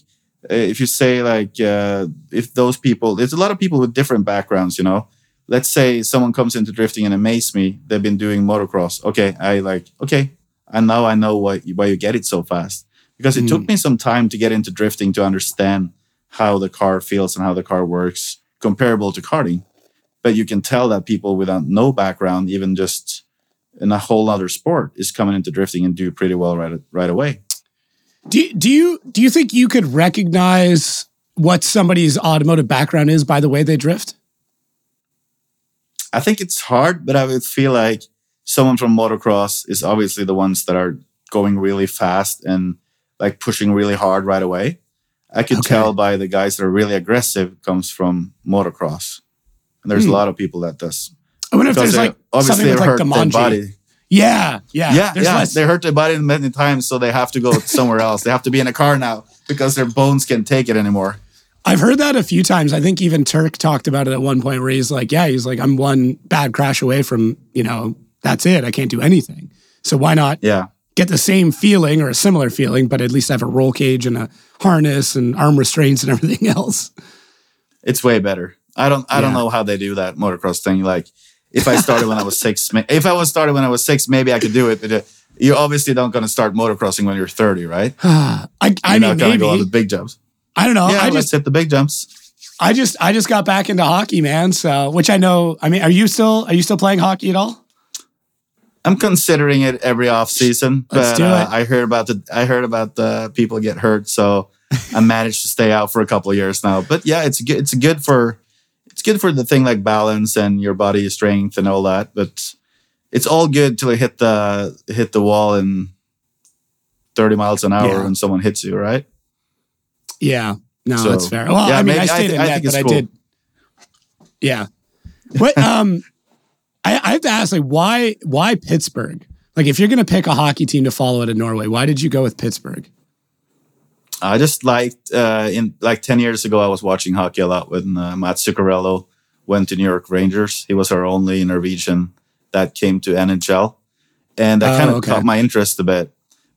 Speaker 2: uh, if you say like uh, if those people, there's a lot of people with different backgrounds. You know, let's say someone comes into drifting and amaze me. They've been doing motocross. Okay, I like okay, and now I know why why you get it so fast because it took me some time to get into drifting to understand how the car feels and how the car works, comparable to karting. But you can tell that people without no background, even just in a whole other sport, is coming into drifting and do pretty well right right away.
Speaker 1: Do do you do you think you could recognize what somebody's automotive background is by the way they drift?
Speaker 2: I think it's hard, but I would feel like someone from motocross is obviously the ones that are going really fast and like pushing really hard right away. I could
Speaker 1: Okay.
Speaker 2: tell by the guys that are really aggressive comes from motocross. And there's
Speaker 1: Hmm.
Speaker 2: a lot of people that does.
Speaker 1: I wonder if there's
Speaker 2: they
Speaker 1: like
Speaker 2: obviously
Speaker 1: something with like
Speaker 2: hurt
Speaker 1: the
Speaker 2: their
Speaker 1: Manji.
Speaker 2: body.
Speaker 1: Yeah, yeah,
Speaker 2: Yeah, yeah.
Speaker 1: less-
Speaker 2: They hurt their body many times, so they have to go somewhere else. They have to be in a car now because their bones can't take it anymore.
Speaker 1: I've heard that a few times. I think even Tuerck talked about it at one point where he's like, "Yeah, he's like, I'm one bad crash away from you know that's it. I can't do anything. So why not
Speaker 2: Yeah.
Speaker 1: get the same feeling or a similar feeling, but at least have a roll cage and a harness and arm restraints and everything else.
Speaker 2: it's way better. I don't I don't know how they do that motocross thing. Like if I started when I was six, if I was started when I was six, maybe I could do it. But uh, you obviously don't going to start motocrossing when you're 30, right?
Speaker 1: I, I
Speaker 2: You're
Speaker 1: mean,
Speaker 2: not going to go on the big jumps.
Speaker 1: I don't know.
Speaker 2: yeah,
Speaker 1: I
Speaker 2: let's
Speaker 1: just,
Speaker 2: hit the big jumps.
Speaker 1: I just, I just got back into hockey, man. So, which I know. I mean, are you still, are you still playing hockey at all?
Speaker 2: I'm considering it every off season,
Speaker 1: Let's
Speaker 2: but uh. I heard about the I heard about the people get hurt, so I managed to stay out for a couple of years now. But yeah, it's good. It's good for good for the thing like balance and your body strength and all that. But it's all good till you hit the hit the wall in 30 miles an hour
Speaker 1: Yeah.
Speaker 2: when someone hits you, right?
Speaker 1: Yeah. No,
Speaker 2: So,
Speaker 1: that's fair. Well,
Speaker 2: yeah,
Speaker 1: I mean,
Speaker 2: maybe-
Speaker 1: I
Speaker 2: I
Speaker 1: stayed
Speaker 2: thi-
Speaker 1: in
Speaker 2: I think
Speaker 1: but
Speaker 2: it's
Speaker 1: I did. Yeah. What? Um, I, I have to ask, like, why, why Pittsburgh? Like, if you're to pick a hockey team to follow out of Norway, why did you go with Pittsburgh?
Speaker 2: I just liked uh, in like ten years ago. I was watching hockey a lot when uh, Matt Zuccarello went to New York Rangers. He was our only Norwegian that came to NHL, and that
Speaker 1: Oh,
Speaker 2: kind of
Speaker 1: okay.
Speaker 2: caught my interest a bit.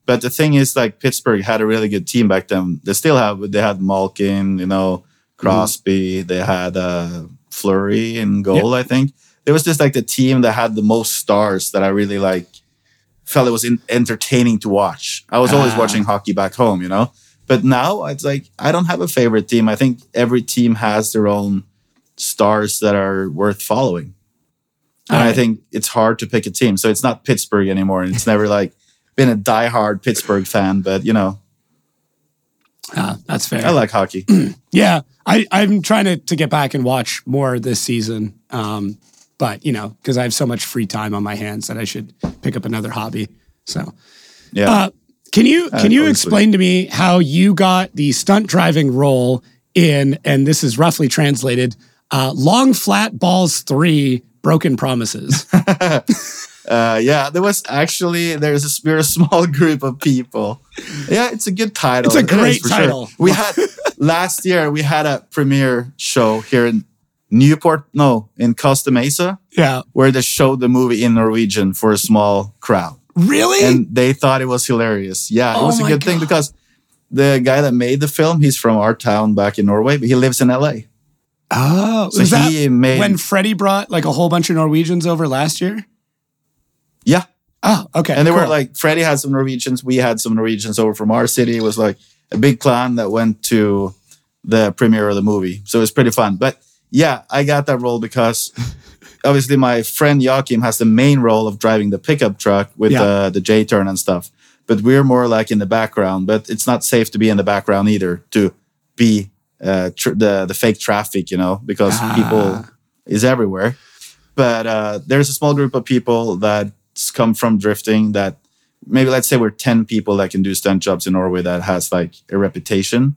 Speaker 2: But the thing is, like Pittsburgh had a really good team back then. They still have. They had Malkin, you know, Crosby. They had uh, Fleury in goal. I think it was just like the team that had the most stars that I really like. Felt it was in, entertaining to watch. I was always
Speaker 1: Ah.
Speaker 2: watching hockey back home, you know. But now it's like I don't have a favorite team. I think every team has their own stars that are worth following. And I think it's hard to pick a team. So it's not Pittsburgh anymore. And it's never like been a diehard Pittsburgh fan, but you know,
Speaker 1: Ah, that's fair.
Speaker 2: I like hockey.
Speaker 1: Yeah, I, I'm trying to, to get back and watch more this season. Um, but you know, because I have so much free time on my hands that I should pick up another hobby. So,
Speaker 2: Yeah.
Speaker 1: uh, can you can you explain to me how you got the stunt driving role in, and this is roughly translated, uh, Long Flat Balls Three broken promises.
Speaker 2: uh, yeah, there was actually there's a, we're a small group of people. Yeah, it's a good title.
Speaker 1: It's a
Speaker 2: It
Speaker 1: great
Speaker 2: for sure.
Speaker 1: title.
Speaker 2: We had last year we had a premiere show here in Newport, no, in Costa Mesa,
Speaker 1: yeah.
Speaker 2: where they showed the movie in Norwegian for a small crowd,
Speaker 1: Really?
Speaker 2: and they thought it was hilarious. Yeah, it
Speaker 1: Oh
Speaker 2: was a good thing because the guy that made the film, he's from our town back in Norway, but he lives in LA.
Speaker 1: oh,
Speaker 2: So
Speaker 1: was that
Speaker 2: he made
Speaker 1: when Freddie brought like a whole bunch of Norwegians over last year?
Speaker 2: yeah.
Speaker 1: Oh, okay.
Speaker 2: And they were like, Freddie had some Norwegians. We had some Norwegians over from our city. It was like a big clan that went to the premiere of the movie. So it was pretty fun. But yeah, I got that role because obviously my friend Joachim has the main role of driving the pickup truck with
Speaker 1: Yeah.
Speaker 2: uh, the J turn and stuff. But we're more like in the background. But it's not safe to be in the background either to be uh, tr- the the fake traffic, you know, because
Speaker 1: Ah.
Speaker 2: people is everywhere. But uh, there's a small group of people that's come from drifting that maybe let's say we're 10 people that can do stunt jobs in Norway that has like a reputation.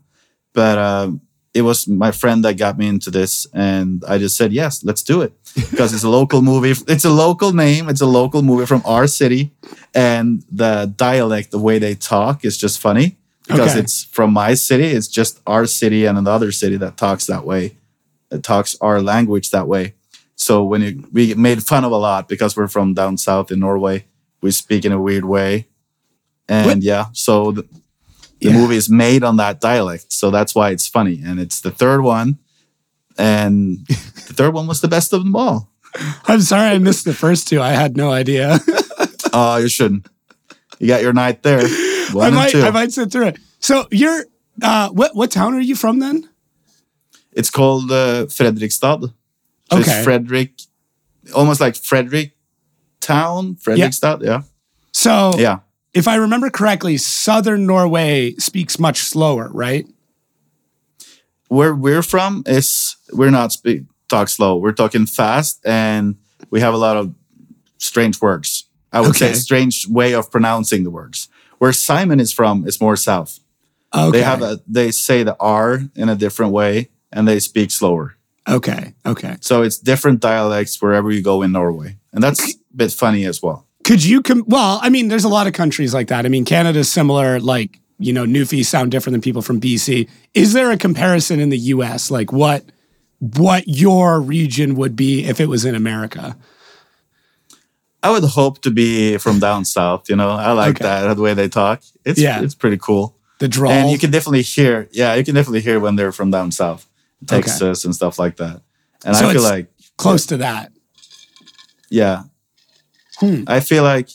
Speaker 2: But um, it was my friend that got me into this, and I just said yes, let's do it because it's a local movie. It's a local name. It's a local movie from our city, and the dialect, the way they talk, is just funny because
Speaker 1: Okay.
Speaker 2: it's from my city. It's just our city and another city that talks that way. It talks our language that way. So when you, we made fun of a lot because we're from down south in Norway, we speak in a weird way, and
Speaker 1: What?
Speaker 2: yeah, so the, the
Speaker 1: Yeah.
Speaker 2: movie is made on that dialect, so that's why it's funny. And it's the third one, and the third one was the best of them all.
Speaker 1: I'm sorry I missed the first two. I had no idea.
Speaker 2: Oh, you shouldn't. You got your night there.
Speaker 1: I
Speaker 2: One and
Speaker 1: might
Speaker 2: two.
Speaker 1: I might sit through it. So you're uh what what town are you from then?
Speaker 2: It's called uh, Fredrikstad. So
Speaker 1: Okay.
Speaker 2: It's Frederick, almost like Frederick Town, Fredrikstad. Yeah.
Speaker 1: So
Speaker 2: Yeah.
Speaker 1: if I remember correctly, southern Norway speaks much slower, right?
Speaker 2: Where we're from is we're not speak talk slow. We're talking fast, and we have a lot of strange words. I would
Speaker 1: Okay.
Speaker 2: say strange way of pronouncing the words. Where Simon is from is more south.
Speaker 1: Okay.
Speaker 2: They have a they say the R in a different way, and they speak slower.
Speaker 1: okay. Okay.
Speaker 2: So it's different dialects wherever you go in Norway, and that's a bit funny as well.
Speaker 1: Could you com- well, I mean, there's a lot of countries like that. I mean, Canada's similar, like, you know, Newfies sound different than people from BC. Is there a comparison in the US? Like what what your region would be if it was in America?
Speaker 2: I would hope to be from down south. You know, I like
Speaker 1: Okay.
Speaker 2: that the way they talk. It's
Speaker 1: Yeah.
Speaker 2: it's pretty cool,
Speaker 1: The drawl.
Speaker 2: and you can definitely hear. Yeah, you can definitely hear when they're from down south,
Speaker 1: Okay.
Speaker 2: Texas and stuff like that. And
Speaker 1: So
Speaker 2: I feel like
Speaker 1: close to that.
Speaker 2: yeah,
Speaker 1: Hmm.
Speaker 2: I feel like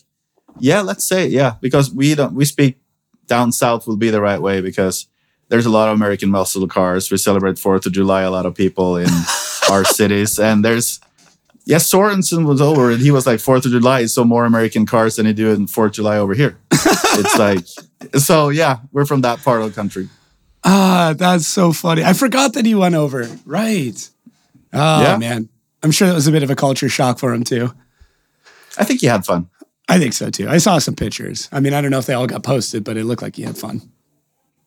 Speaker 2: yeah. Let's say yeah, because we don't we speak down south will be the right way because there's a lot of American muscle cars. We celebrate Fourth of July. A lot of people in our cities, and there's yes, Sorensen was over, and he was like Fourth of July is so more American cars than they do in Fourth of July over here. it's like so yeah, we're from that part of the country.
Speaker 1: Ah, that's so funny. I forgot that he went over. Right. Oh
Speaker 2: Yeah.
Speaker 1: man. I'm sure that was a bit of a culture shock for him too.
Speaker 2: I think he had fun.
Speaker 1: I think so too. I saw some pictures. I mean, I don't know if they all got posted, but it looked like you had fun.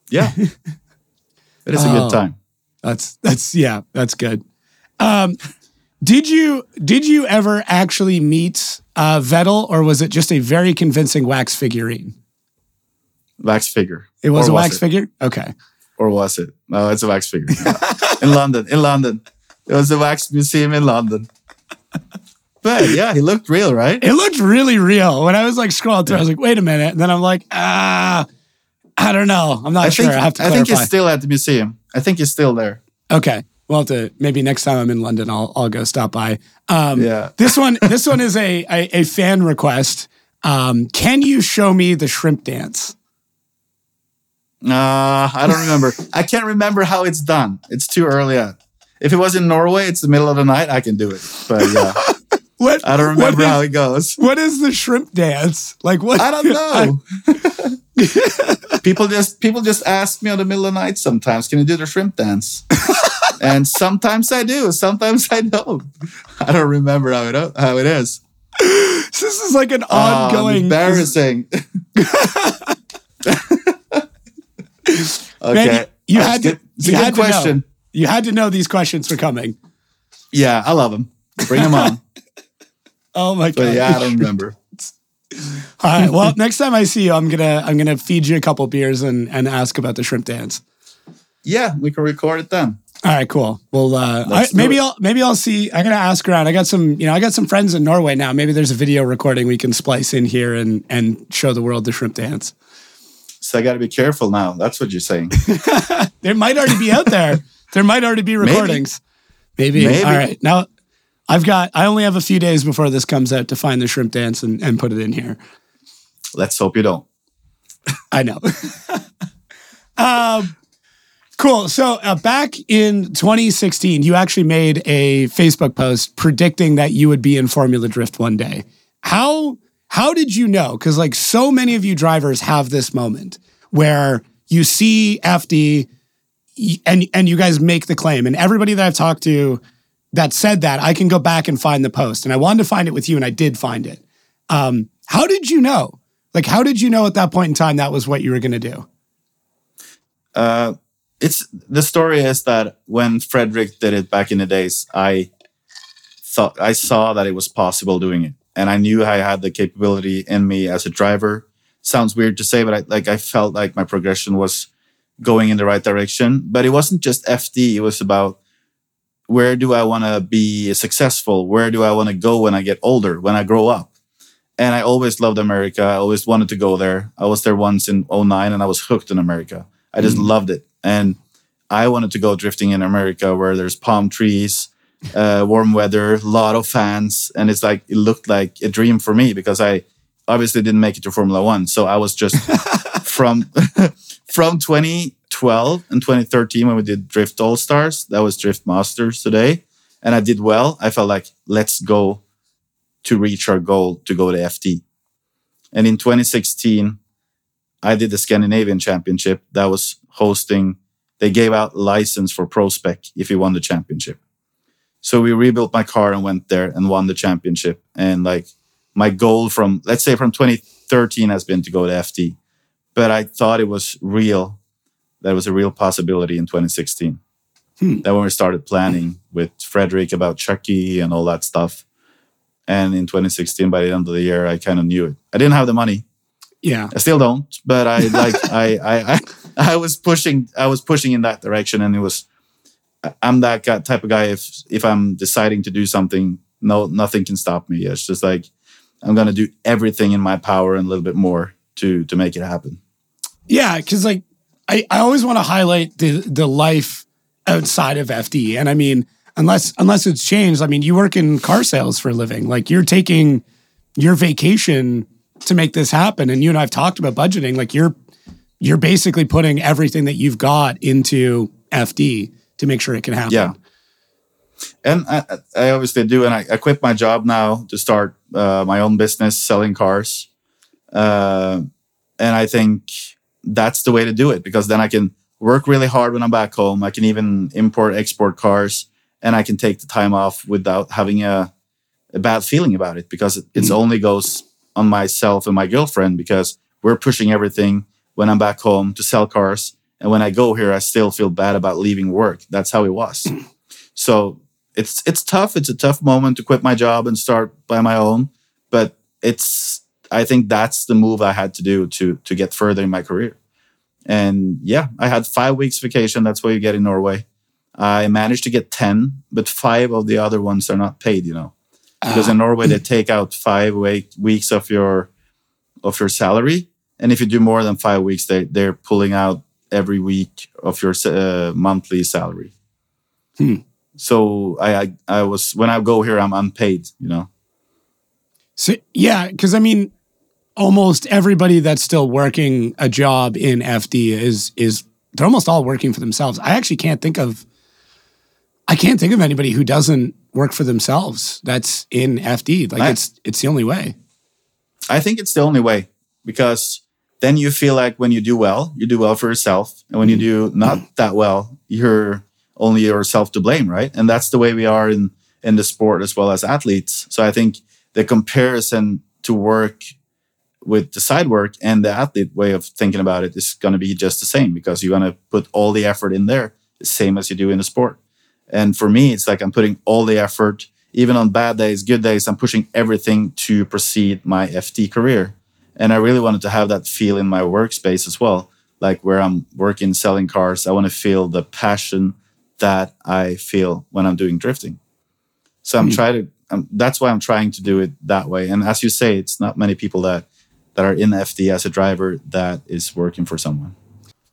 Speaker 2: Yeah, it is a
Speaker 1: Oh.
Speaker 2: good time.
Speaker 1: That's that's yeah, that's good. Um, did you did you ever actually meet uh, Vettel, or was it just a very convincing wax figurine?
Speaker 2: Wax figure.
Speaker 1: It was
Speaker 2: Or
Speaker 1: a wax
Speaker 2: it?
Speaker 1: figure. Okay.
Speaker 2: or was it? No, it's a wax figure. in London, in London. It was a wax museum in London. But yeah, he looked real, right?
Speaker 1: It looked really real. When I was like scrolling through, I was like, wait a minute. And then I'm like, ah, I don't know. I'm not
Speaker 2: I
Speaker 1: sure.
Speaker 2: think
Speaker 1: I have to
Speaker 2: I think he's still at the museum. I think he's still there.
Speaker 1: okay. We'll have to maybe next time I'm in London, I'll I'll go stop by. Um,
Speaker 2: Yeah.
Speaker 1: this one this one is a a, a fan request. Um, can you show me the shrimp dance?
Speaker 2: Uh, I don't remember. I can't remember how it's done. It's too early. Out. If it was in Norway, it's the middle of the night. I can do it. But yeah,
Speaker 1: What
Speaker 2: I don't remember
Speaker 1: is-
Speaker 2: how it goes.
Speaker 1: What is the shrimp dance? Like what?
Speaker 2: I don't know. people just people just ask me on the middle of the night sometimes, can you do the shrimp dance? and sometimes I do, sometimes I don't. I don't remember how it how it is.
Speaker 1: this is like an
Speaker 2: Ah,
Speaker 1: ongoing.
Speaker 2: embarrassing. okay,
Speaker 1: Man, you
Speaker 2: That's
Speaker 1: had to.
Speaker 2: It's
Speaker 1: you had
Speaker 2: good
Speaker 1: to know.
Speaker 2: question.
Speaker 1: You had to know these questions were coming.
Speaker 2: Yeah, I love them. Bring them on.
Speaker 1: Oh my god!
Speaker 2: Yeah, I don't remember.
Speaker 1: All right. Well, next time I see you, I'm gonna I'm gonna feed you a couple beers and and ask about the shrimp dance.
Speaker 2: Yeah, we can record it then.
Speaker 1: All right, cool. Well, uh, I, maybe. I'll maybe I'll see. I'm gonna ask around. I got some, you know, I got some friends in Norway now. Maybe there's a video recording we can splice in here and and show the world the shrimp dance.
Speaker 2: So I got to be careful now. That's what you're saying.
Speaker 1: There might already be out there. There might already be recordings. Maybe.
Speaker 2: Maybe.
Speaker 1: All right. Now, I've got. I only have a few days before this comes out to find the shrimp dance and, and put it in here.
Speaker 2: Let's hope you don't.
Speaker 1: I know. um, cool. So uh, back in 2016, you actually made a Facebook post predicting that you would be in Formula Drift one day. How how did you know? Because like so many of you drivers have this moment where you see FD and and you guys make the claim, and everybody that I've talked to that said that, I can go back and find the post. And I wanted to find it with you, and I did find it. Um, how did you know? Like, how did you know at that point in time that was what you were going to do?
Speaker 2: Uh, it's the story is that when Fredric did it back in the days, I thought I saw that it was possible doing it, and I knew I had the capability in me as a driver. Sounds weird to say, but I, like I felt like my progression was going in the right direction. But it wasn't just FD; it was about where do I want to be successful? Where do I want to go when I get older? When I grow up? And I always loved America. I always wanted to go there. I was there once in 09 and I was hooked in America. I just loved it. And I wanted to go drifting in America where there's palm trees, uh, warm weather, a lot of fans. And it's like, it looked like a dream for me because I obviously didn't make it to Formula One. So I was just from, from 2012 and 2013 when we did Drift All Stars, that was Drift Masters today. And I did well. I felt like, let's go to reach our goal to go to FD. And in 2016, I did the Scandinavian Championship that was hosting, they gave out license for ProSpec if you won the championship. So we rebuilt my car and went there and won the championship. And like my goal from, let's say from 2013 has been to go to FD. But I thought it was real. That was a real possibility in 2016.
Speaker 1: Hmm.
Speaker 2: Then when we started planning with Fredric about Chucky and all that stuff. And in 2016, by the end of the year, I kind of knew it. I didn't have the money.
Speaker 1: Yeah.
Speaker 2: I still don't, but I like I, I I I was pushing I was pushing in that direction, and it was I'm that guy, type of guy. If if I'm deciding to do something, no nothing can stop me. It's just like I'm gonna do everything in my power and a little bit more to to make it happen.
Speaker 1: Yeah. Cause like, I, I always want to highlight the, the life outside of FD. And I mean, unless, unless it's changed, I mean, you work in car sales for a living. Like you're taking your vacation to make this happen. And you and I've talked about budgeting. Like you're, you're basically putting everything that you've got into FD to make sure it can happen.
Speaker 2: Yeah. And I, I obviously do, and I, I quit my job now to start uh, my own business selling cars. Uh, and I think that's the way to do it because then I can work really hard when I'm back home. I can even import, export cars, and I can take the time off without having a, a bad feeling about it because it it's mm. only goes on myself and my girlfriend because we're pushing everything when I'm back home to sell cars. And when I go here, I still feel bad about leaving work. That's how it was. Mm. so it's it's tough. It's a tough moment to quit my job and start by my own. But it's I think that's the move I had to do to to get further in my career. And yeah, I had five weeks vacation. That's what you get in Norway. I managed to get ten, but five of the other ones are not paid. You know, because in Norway they take out five weeks of your of your salary, and if you do more than five weeks, they they're pulling out every week of your uh, monthly salary.
Speaker 1: Hmm.
Speaker 2: So I, I I was when I go here, I'm unpaid. You know.
Speaker 1: So yeah, because I mean, almost everybody that's still working a job in FD is is they're almost all working for themselves. I actually can't think of I can't think of anybody who doesn't work for themselves that's in FD. Like
Speaker 2: I-
Speaker 1: it's it's the only way.
Speaker 2: I think it's the only way because then you feel like when you do well, you do well for yourself, and when you mm-hmm. do not mm-hmm. that well, you're only yourself to blame, right? And that's the way we are in in the sport as well as athletes. So I think the comparison to work with the side work and the athlete way of thinking about it is going to be just the same because you're going to put all the effort in there, the same as you do in the sport. And for me, it's like I'm putting all the effort even on bad days, good days, I'm pushing everything to proceed my FD career. And I really wanted to have that feel in my workspace as well, like where I'm working selling cars. I want to feel the passion that I feel when I'm doing drifting. So I'm mm. trying to. Um, that's why I'm trying to do it that way. And as you say, it's not many people that that are in FD as a driver that is working for someone.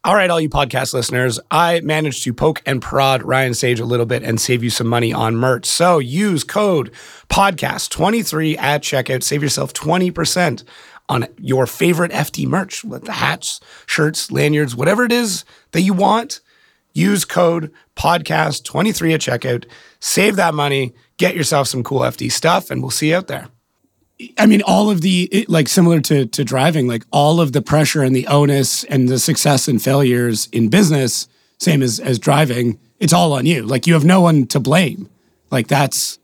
Speaker 3: All right, all you podcast listeners, I managed to poke and prod Ryan Sage a little bit and save you some money on merch. So use code podcast23 at checkout. Save yourself 20% on your favorite FD merch, the hats, shirts, lanyards, whatever it is that you want. Use code podcast23 at checkout. Save that money, get yourself some cool FD stuff, and we'll see you out there.
Speaker 1: I mean, all of the like similar to to driving, like all of the pressure and the onus and the success and failures in business, same as as driving, it's all on you. Like you have no one to blame. Like that's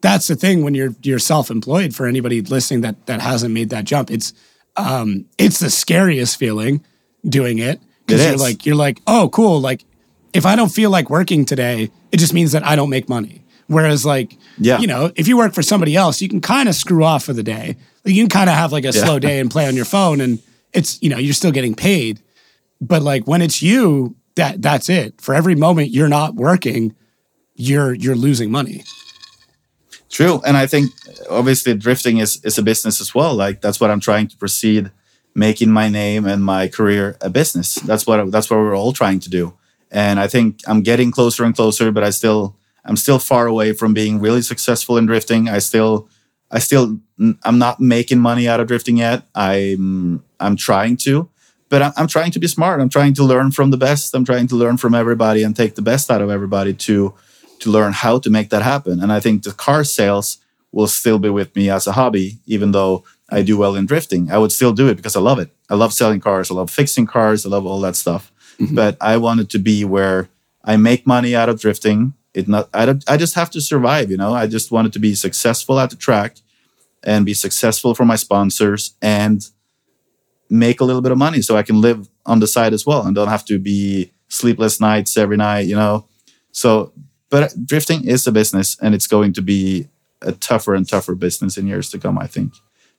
Speaker 1: that's the thing when you're you're self-employed for anybody listening that that hasn't made that jump. It's um it's the scariest feeling doing it because you're like you're like, "Oh, cool, like if I don't feel like working today, it just means that I don't make money." Whereas, like, yeah. you know, if you work for somebody else, you can kind of screw off for the day. Like, you can kind of have like a yeah. slow day and play on your phone, and it's you know you're still getting paid. But like when it's you, that that's it. For every moment you're not working, you're you're losing money.
Speaker 2: True, and I think obviously drifting is is a business as well. Like that's what I'm trying to proceed, making my name and my career a business. That's what that's what we're all trying to do. And I think I'm getting closer and closer, but I still I'm still far away from being really successful in drifting. I still, I still, I'm not making money out of drifting yet. I'm, I'm trying to, but I'm, I'm trying to be smart. I'm trying to learn from the best. I'm trying to learn from everybody and take the best out of everybody to, to learn how to make that happen. And I think the car sales will still be with me as a hobby, even though I do well in drifting. I would still do it because I love it. I love selling cars. I love fixing cars. I love all that stuff. Mm-hmm. But I wanted to be where I make money out of drifting it not I, I just have to survive you know? I just wanted to be successful at the track and be successful for my sponsors and make a little bit of money so i can live on the side as well and don't have to be sleepless nights every night you know? So but drifting is a business and it's going to be a tougher and tougher business in years to come i think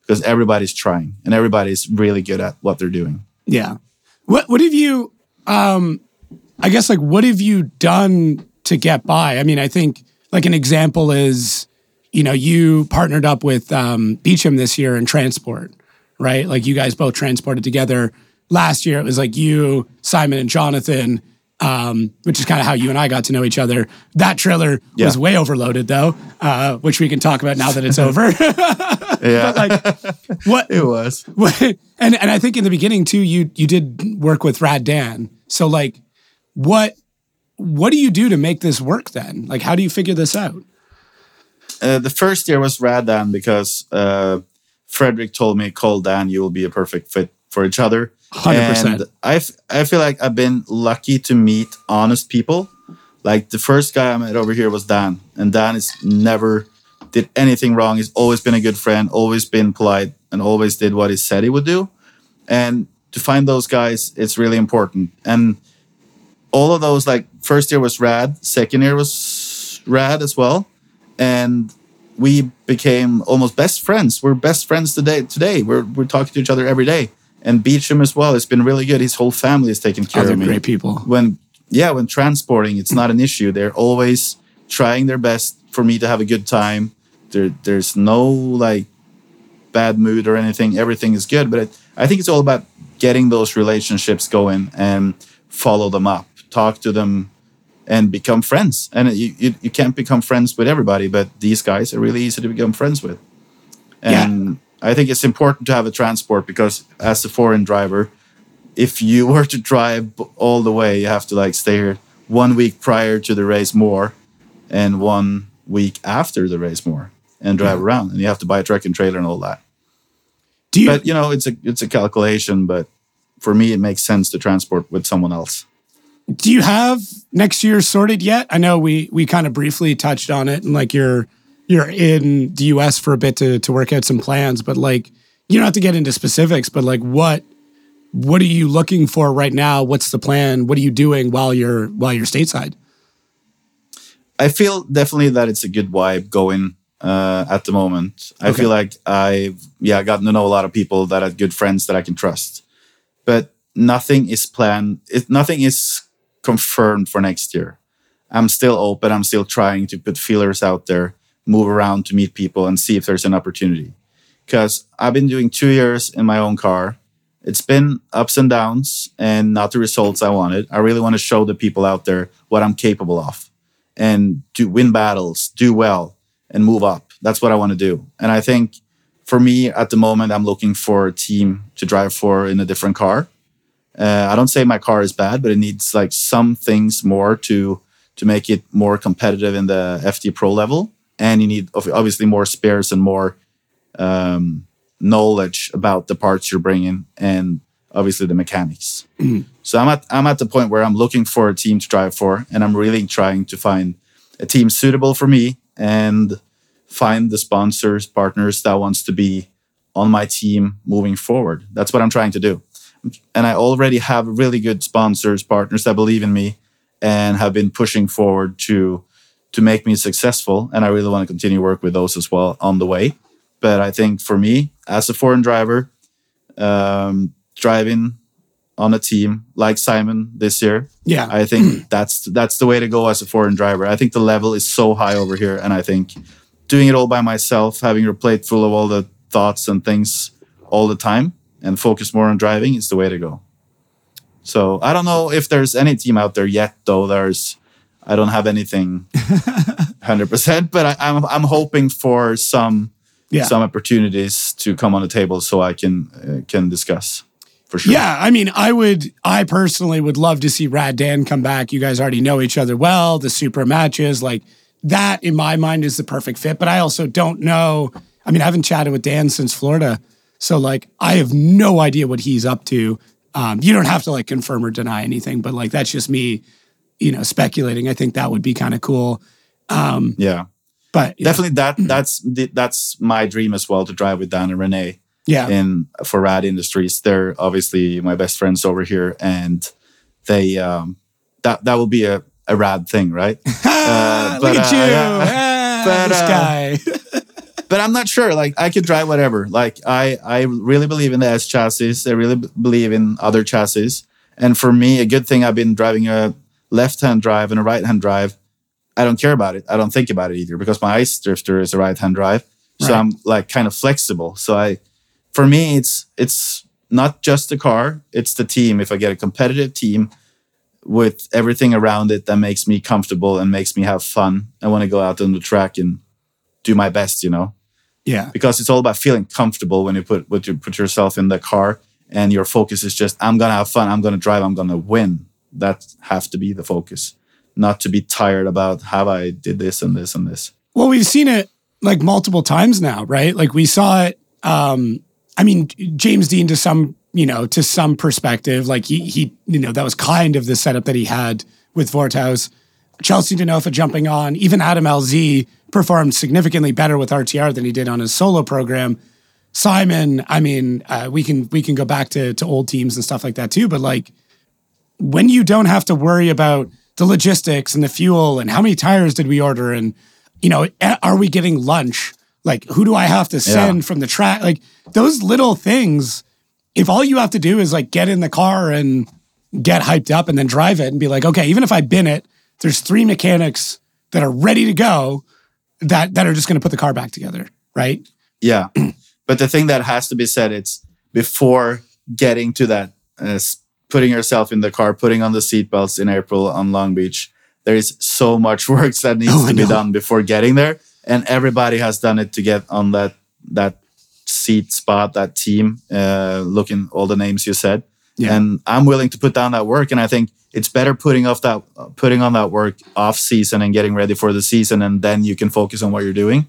Speaker 2: because everybody's trying and everybody's really good at what they're doing.
Speaker 1: Yeah. What what have you um i guess like what have you done to get by. I mean, I think like an example is, you know, you partnered up with um, Beecham this year in transport, right? Like you guys both transported together. Last year, it was like you, Simon, and Jonathan, um, which is kind of how you and I got to know each other. That trailer yeah. was way overloaded, though, uh, which we can talk about now that it's over.
Speaker 2: yeah, like what it was.
Speaker 1: What, and and I think in the beginning too, you you did work with Rad Dan. So like, what what do you do to make this work then? Like, how do you figure this out?
Speaker 2: Uh, the first year was rad Dan because uh, Fredric told me, "Call Dan, you will be a perfect fit for each other."
Speaker 1: Hundred percent.
Speaker 2: I, f- I feel like I've been lucky to meet honest people. Like the first guy I met over here was Dan, and Dan is never did anything wrong. He's always been a good friend, always been polite, and always did what he said he would do. And to find those guys, it's really important. And all of those like first year was rad, second year was rad as well, and we became almost best friends. We're best friends today. Today we're we're talking to each other every day. And Beecham as well. It's been really good. His whole family is taking care
Speaker 1: Other
Speaker 2: of me.
Speaker 1: Great people.
Speaker 2: When yeah, when transporting, it's not an issue. They're always trying their best for me to have a good time. There, there's no like bad mood or anything. Everything is good. But it, I think it's all about getting those relationships going and follow them up talk to them and become friends. And you, you, you, can't become friends with everybody, but these guys are really easy to become friends with. And yeah. I think it's important to have a transport because as a foreign driver, if you were to drive all the way, you have to like stay here one week prior to the race more and one week after the race more and drive yeah. around and you have to buy a truck and trailer and all that. Do you, but you know, it's a it's a calculation, but for me it makes sense to transport with someone else.
Speaker 1: Do you have next year sorted yet? I know we we kind of briefly touched on it, and like you're you're in the U.S. for a bit to to work out some plans, but like you don't have to get into specifics. But like what what are you looking for right now? What's the plan? What are you doing while you're while you're stateside?
Speaker 2: I feel definitely that it's a good vibe going uh, at the moment. I feel like I've yeah gotten to know a lot of people that are good friends that I can trust, but nothing is planned. It, nothing is confirmed for next year. I'm still open. I'm still trying to put feelers out there, move around to meet people, and see if there's an opportunity. Because I've been doing two years in my own car. It's been ups and downs, and not the results I wanted. I really want to show the people out there what I'm capable of, and to win battles, do well, and move up. That's what I want to do. And I think for me at the moment, I'm looking for a team to drive for in a different car. Uh, I don't say my car is bad, but it needs like some things more to to make it more competitive in the FD Pro level, and you need obviously more spares and more um, knowledge about the parts you're bringing, and obviously the mechanics. so I'm at I'm at the point where I'm looking for a team to drive for, and I'm really trying to find a team suitable for me and find the sponsors, partners that wants to be on my team moving forward. That's what I'm trying to do. And I already have really good sponsors, partners that believe in me and have been pushing forward to to make me successful. And I really want to continue work with those as well on the way. But I think for me, as a foreign driver, um, driving on a team like Simon this year,
Speaker 1: Yeah.
Speaker 2: I think that's that's the way to go as a foreign driver. I think the level is so high over here, and I think doing it all by myself, having your plate full of all the thoughts and things all the time, and focus more on driving is the way to go. So I don't know if there's any team out there yet, though. There's I don't have anything hundred percent, but I, I'm I'm hoping for some
Speaker 1: Yeah.
Speaker 2: some opportunities to come on the table so I can uh, can discuss for sure.
Speaker 1: Yeah, I mean, I would, I personally would love to see Rad Dan come back. You guys already know each other well, the super matches, like that in my mind is the perfect fit. But I also don't know. I mean, I haven't chatted with Dan since Florida. So, like, I have no idea what he's up to. Um, you don't have to like confirm or deny anything, but like, that's just me, you know, speculating. I think that would be kind of cool.
Speaker 2: yeah.
Speaker 1: But yeah,
Speaker 2: definitely that that's the, that's my dream as well to drive with Dan and Renee
Speaker 1: yeah,
Speaker 2: in for Rad Industries. They're obviously my best friends over here, and they um, that that will be a, a rad thing, right? Uh,
Speaker 1: look at
Speaker 2: uh,
Speaker 1: you,
Speaker 2: yeah.
Speaker 1: Ah,
Speaker 2: But,
Speaker 1: this
Speaker 2: uh,
Speaker 1: guy.
Speaker 2: but I'm not sure. Like I could drive whatever. Like I I really believe in the S chassis. I really b- believe in other chassis. And for me, a good thing I've been driving a left hand drive and a right hand drive. I don't care about it. I don't think about it either because my ice drifter is a right hand drive. So
Speaker 1: Right.
Speaker 2: I'm like kind of flexible. So I, for me, it's it's not just the car; it's the team. If I get a competitive team with everything around it that makes me comfortable and makes me have fun, I want to go out on the track and do my best. You know
Speaker 1: yeah,
Speaker 2: because it's all about feeling comfortable when you put when you put yourself in the car and your focus is just I'm gonna have fun, I'm gonna drive, I'm gonna win. That have to be the focus, not to be tired about have I did this and this and this.
Speaker 1: Well, we've seen it like multiple times now, right? Like we saw it. Um, I mean, James Deane to some, you know, to some perspective, like he, he, you know, that was kind of the setup that he had with Worthouse. Chelsea DeNofa jumping on, even Adam LZ performed significantly better with RTR than he did on his solo program. Simon, I mean, uh, we can we can go back to to old teams and stuff like that too, but like when you don't have to worry about the logistics and the fuel and how many tires did we order and you know are we getting lunch? Like who do i have to send from the track? Like those little things if all you have to do is like get in the car and get hyped up and then drive it and be like okay even if i bin it there's three mechanics that are ready to go that that are just going to put the car back together right
Speaker 2: Yeah, but the thing that has to be said, it's before getting to that, uh, putting yourself in the car, putting on the seatbelts in April on Long Beach. There is so much work that needs
Speaker 1: Oh,
Speaker 2: to be done before getting there, and everybody has done it to get on that that seat spot, that team. Uh, looking all the names you said,
Speaker 1: Yeah.
Speaker 2: and I'm willing to put down that work, and I think it's better putting off that putting on that work off season and getting ready for the season, and then you can focus on what you're doing.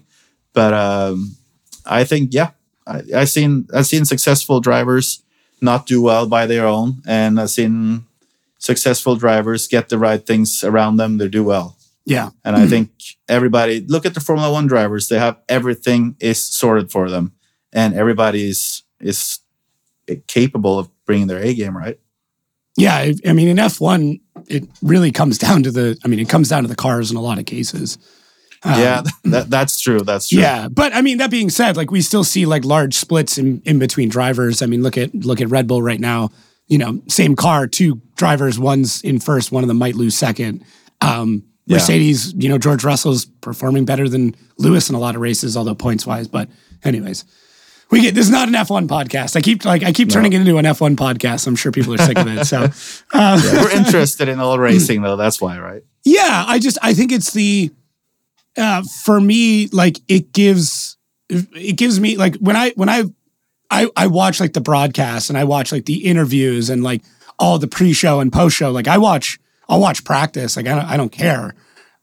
Speaker 2: But um, I think yeah, I, I seen I've seen successful drivers not do well by their own, and I've seen successful drivers get the right things around them to do well.
Speaker 1: yeah
Speaker 2: And I think everybody look at the Formula One drivers; they have everything is sorted for them, and everybody is is capable of bringing their A game right.
Speaker 1: Yeah, I, mean, in F1, it really comes down to the. I mean, it comes down to the cars in a lot of cases. Um,
Speaker 2: yeah, that, that's true. That's true.
Speaker 1: Yeah, but I mean, that being said, like we still see like large splits in, in between drivers. I mean, look at look at Red Bull right now. You know, same car, two drivers, one's in first, one of them might lose second. Um,
Speaker 2: Yeah.
Speaker 1: Mercedes, you know, George Russell's performing better than Lewis in a lot of races, although points wise. But anyways, we get this is not an F1 podcast. I keep like I keep turning it into an F1 podcast. I'm sure people are sick of it. So
Speaker 2: We're interested in all racing though. That's why, right?
Speaker 1: yeah, I just I think it's the uh for me like it gives it gives me like when I when I I I watch like the broadcast and I watch like the interviews and like all the pre-show and post-show like I watch I'll watch practice like I don't I don't care.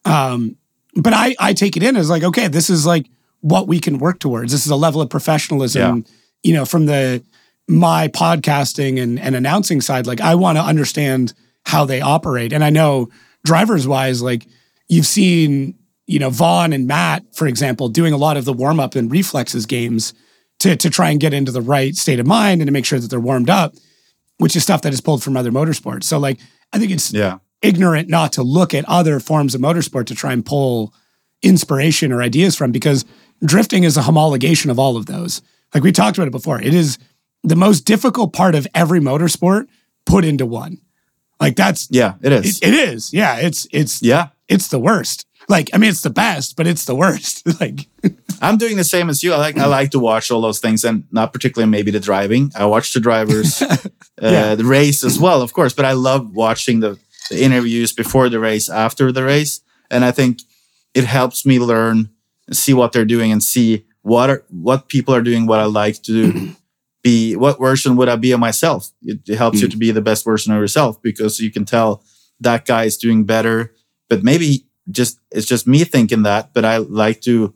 Speaker 1: Um but I I take it in as like okay, this is like what we can work towards. This is a level of professionalism, you know, from the my podcasting and, and announcing side, like I want to understand how they operate. And I know drivers wise, like you've seen, you know, Vaughn and Matt, for example, doing a lot of the warm up and reflexes games to, to try and get into the right state of mind and to make sure that they're warmed up, which is stuff that is pulled from other motorsports. So like, I think it's
Speaker 2: Yeah.
Speaker 1: ignorant not to look at other forms of motorsport to try and pull inspiration or ideas from because drifting is a homologation of all of those. Like we talked about it before, it is the most difficult part of every motorsport put into one. Like that's
Speaker 2: Yeah, it is.
Speaker 1: it, it is. Yeah, it's it's
Speaker 2: yeah.
Speaker 1: it's the worst. Like I mean it's the best, but it's the worst. like
Speaker 2: I'm doing the same as you. I like I like to watch all those things, and not particularly maybe the driving. I watch the drivers, uh,
Speaker 1: Yeah.
Speaker 2: the race as well, of course. But I love watching the, the interviews before the race, after the race, and I think it helps me learn, see what they're doing, and see what are what people are doing. What I like to do, be what version would I be of myself? It, it helps you hmm. to be the best version of yourself because you can tell that guy is doing better, but maybe just it's just me thinking that. But I like to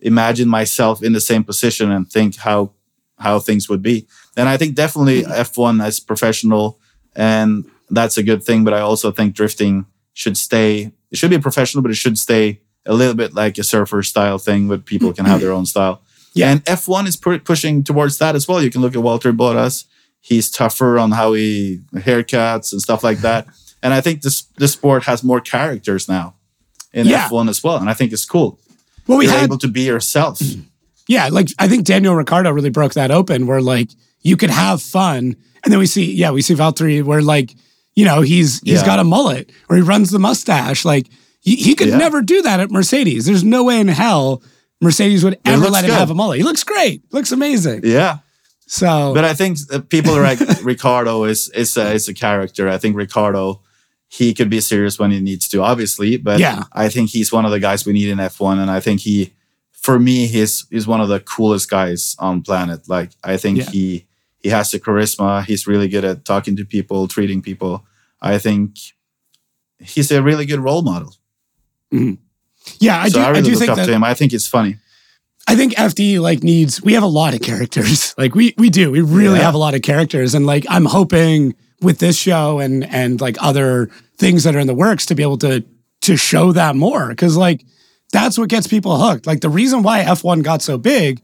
Speaker 2: imagine myself in the same position and think how how things would be. And I think definitely hmm. F1 as professional and that's a good thing. But I also think drifting should stay. It should be professional, but it should stay a little bit like a surfer style thing, where people can have their own style.
Speaker 1: Yeah.
Speaker 2: And F1 is pu- pushing towards that as well. You can look at Valtteri Bottas. He's tougher on how he haircuts and stuff like that. and I think this this sport has more characters now in
Speaker 1: Yeah.
Speaker 2: F1 as well. And I think it's cool.
Speaker 1: well we
Speaker 2: You're
Speaker 1: had
Speaker 2: able to be yourself.
Speaker 1: Yeah, like I think Daniel Ricciardo really broke that open where like you could have fun. And then we see, yeah, we see Valtteri where like, you know, he's he's
Speaker 2: Yeah.
Speaker 1: got a mullet or he runs the mustache. Like he, he could
Speaker 2: Yeah.
Speaker 1: never do that at Mercedes. There's no way in hell Mercedes would ever let him
Speaker 2: good.
Speaker 1: have a mullet. He looks great. Looks amazing.
Speaker 2: Yeah.
Speaker 1: So
Speaker 2: But I think people are like Ricciardo is is a, is a character. I think Ricciardo he could be serious when he needs to, obviously. But
Speaker 1: Yeah.
Speaker 2: I think he's one of the guys we need in F1, and I think he, for me, he's he's one of the coolest guys on planet. Like I think
Speaker 1: Yeah.
Speaker 2: he he has the charisma. He's really good at talking to people, treating people. I think he's a really good role model.
Speaker 1: Yeah, I
Speaker 2: so
Speaker 1: do
Speaker 2: I
Speaker 1: I, do think
Speaker 2: up
Speaker 1: that
Speaker 2: to him. I think it's funny.
Speaker 1: I think FD like needs we have a lot of characters. Like we we do. We really
Speaker 2: Yeah.
Speaker 1: have a lot of characters. And like I'm hoping with this show and and like other things that are in the works to be able to to show that more. Cause like that's what gets people hooked. Like the reason why F1 got so big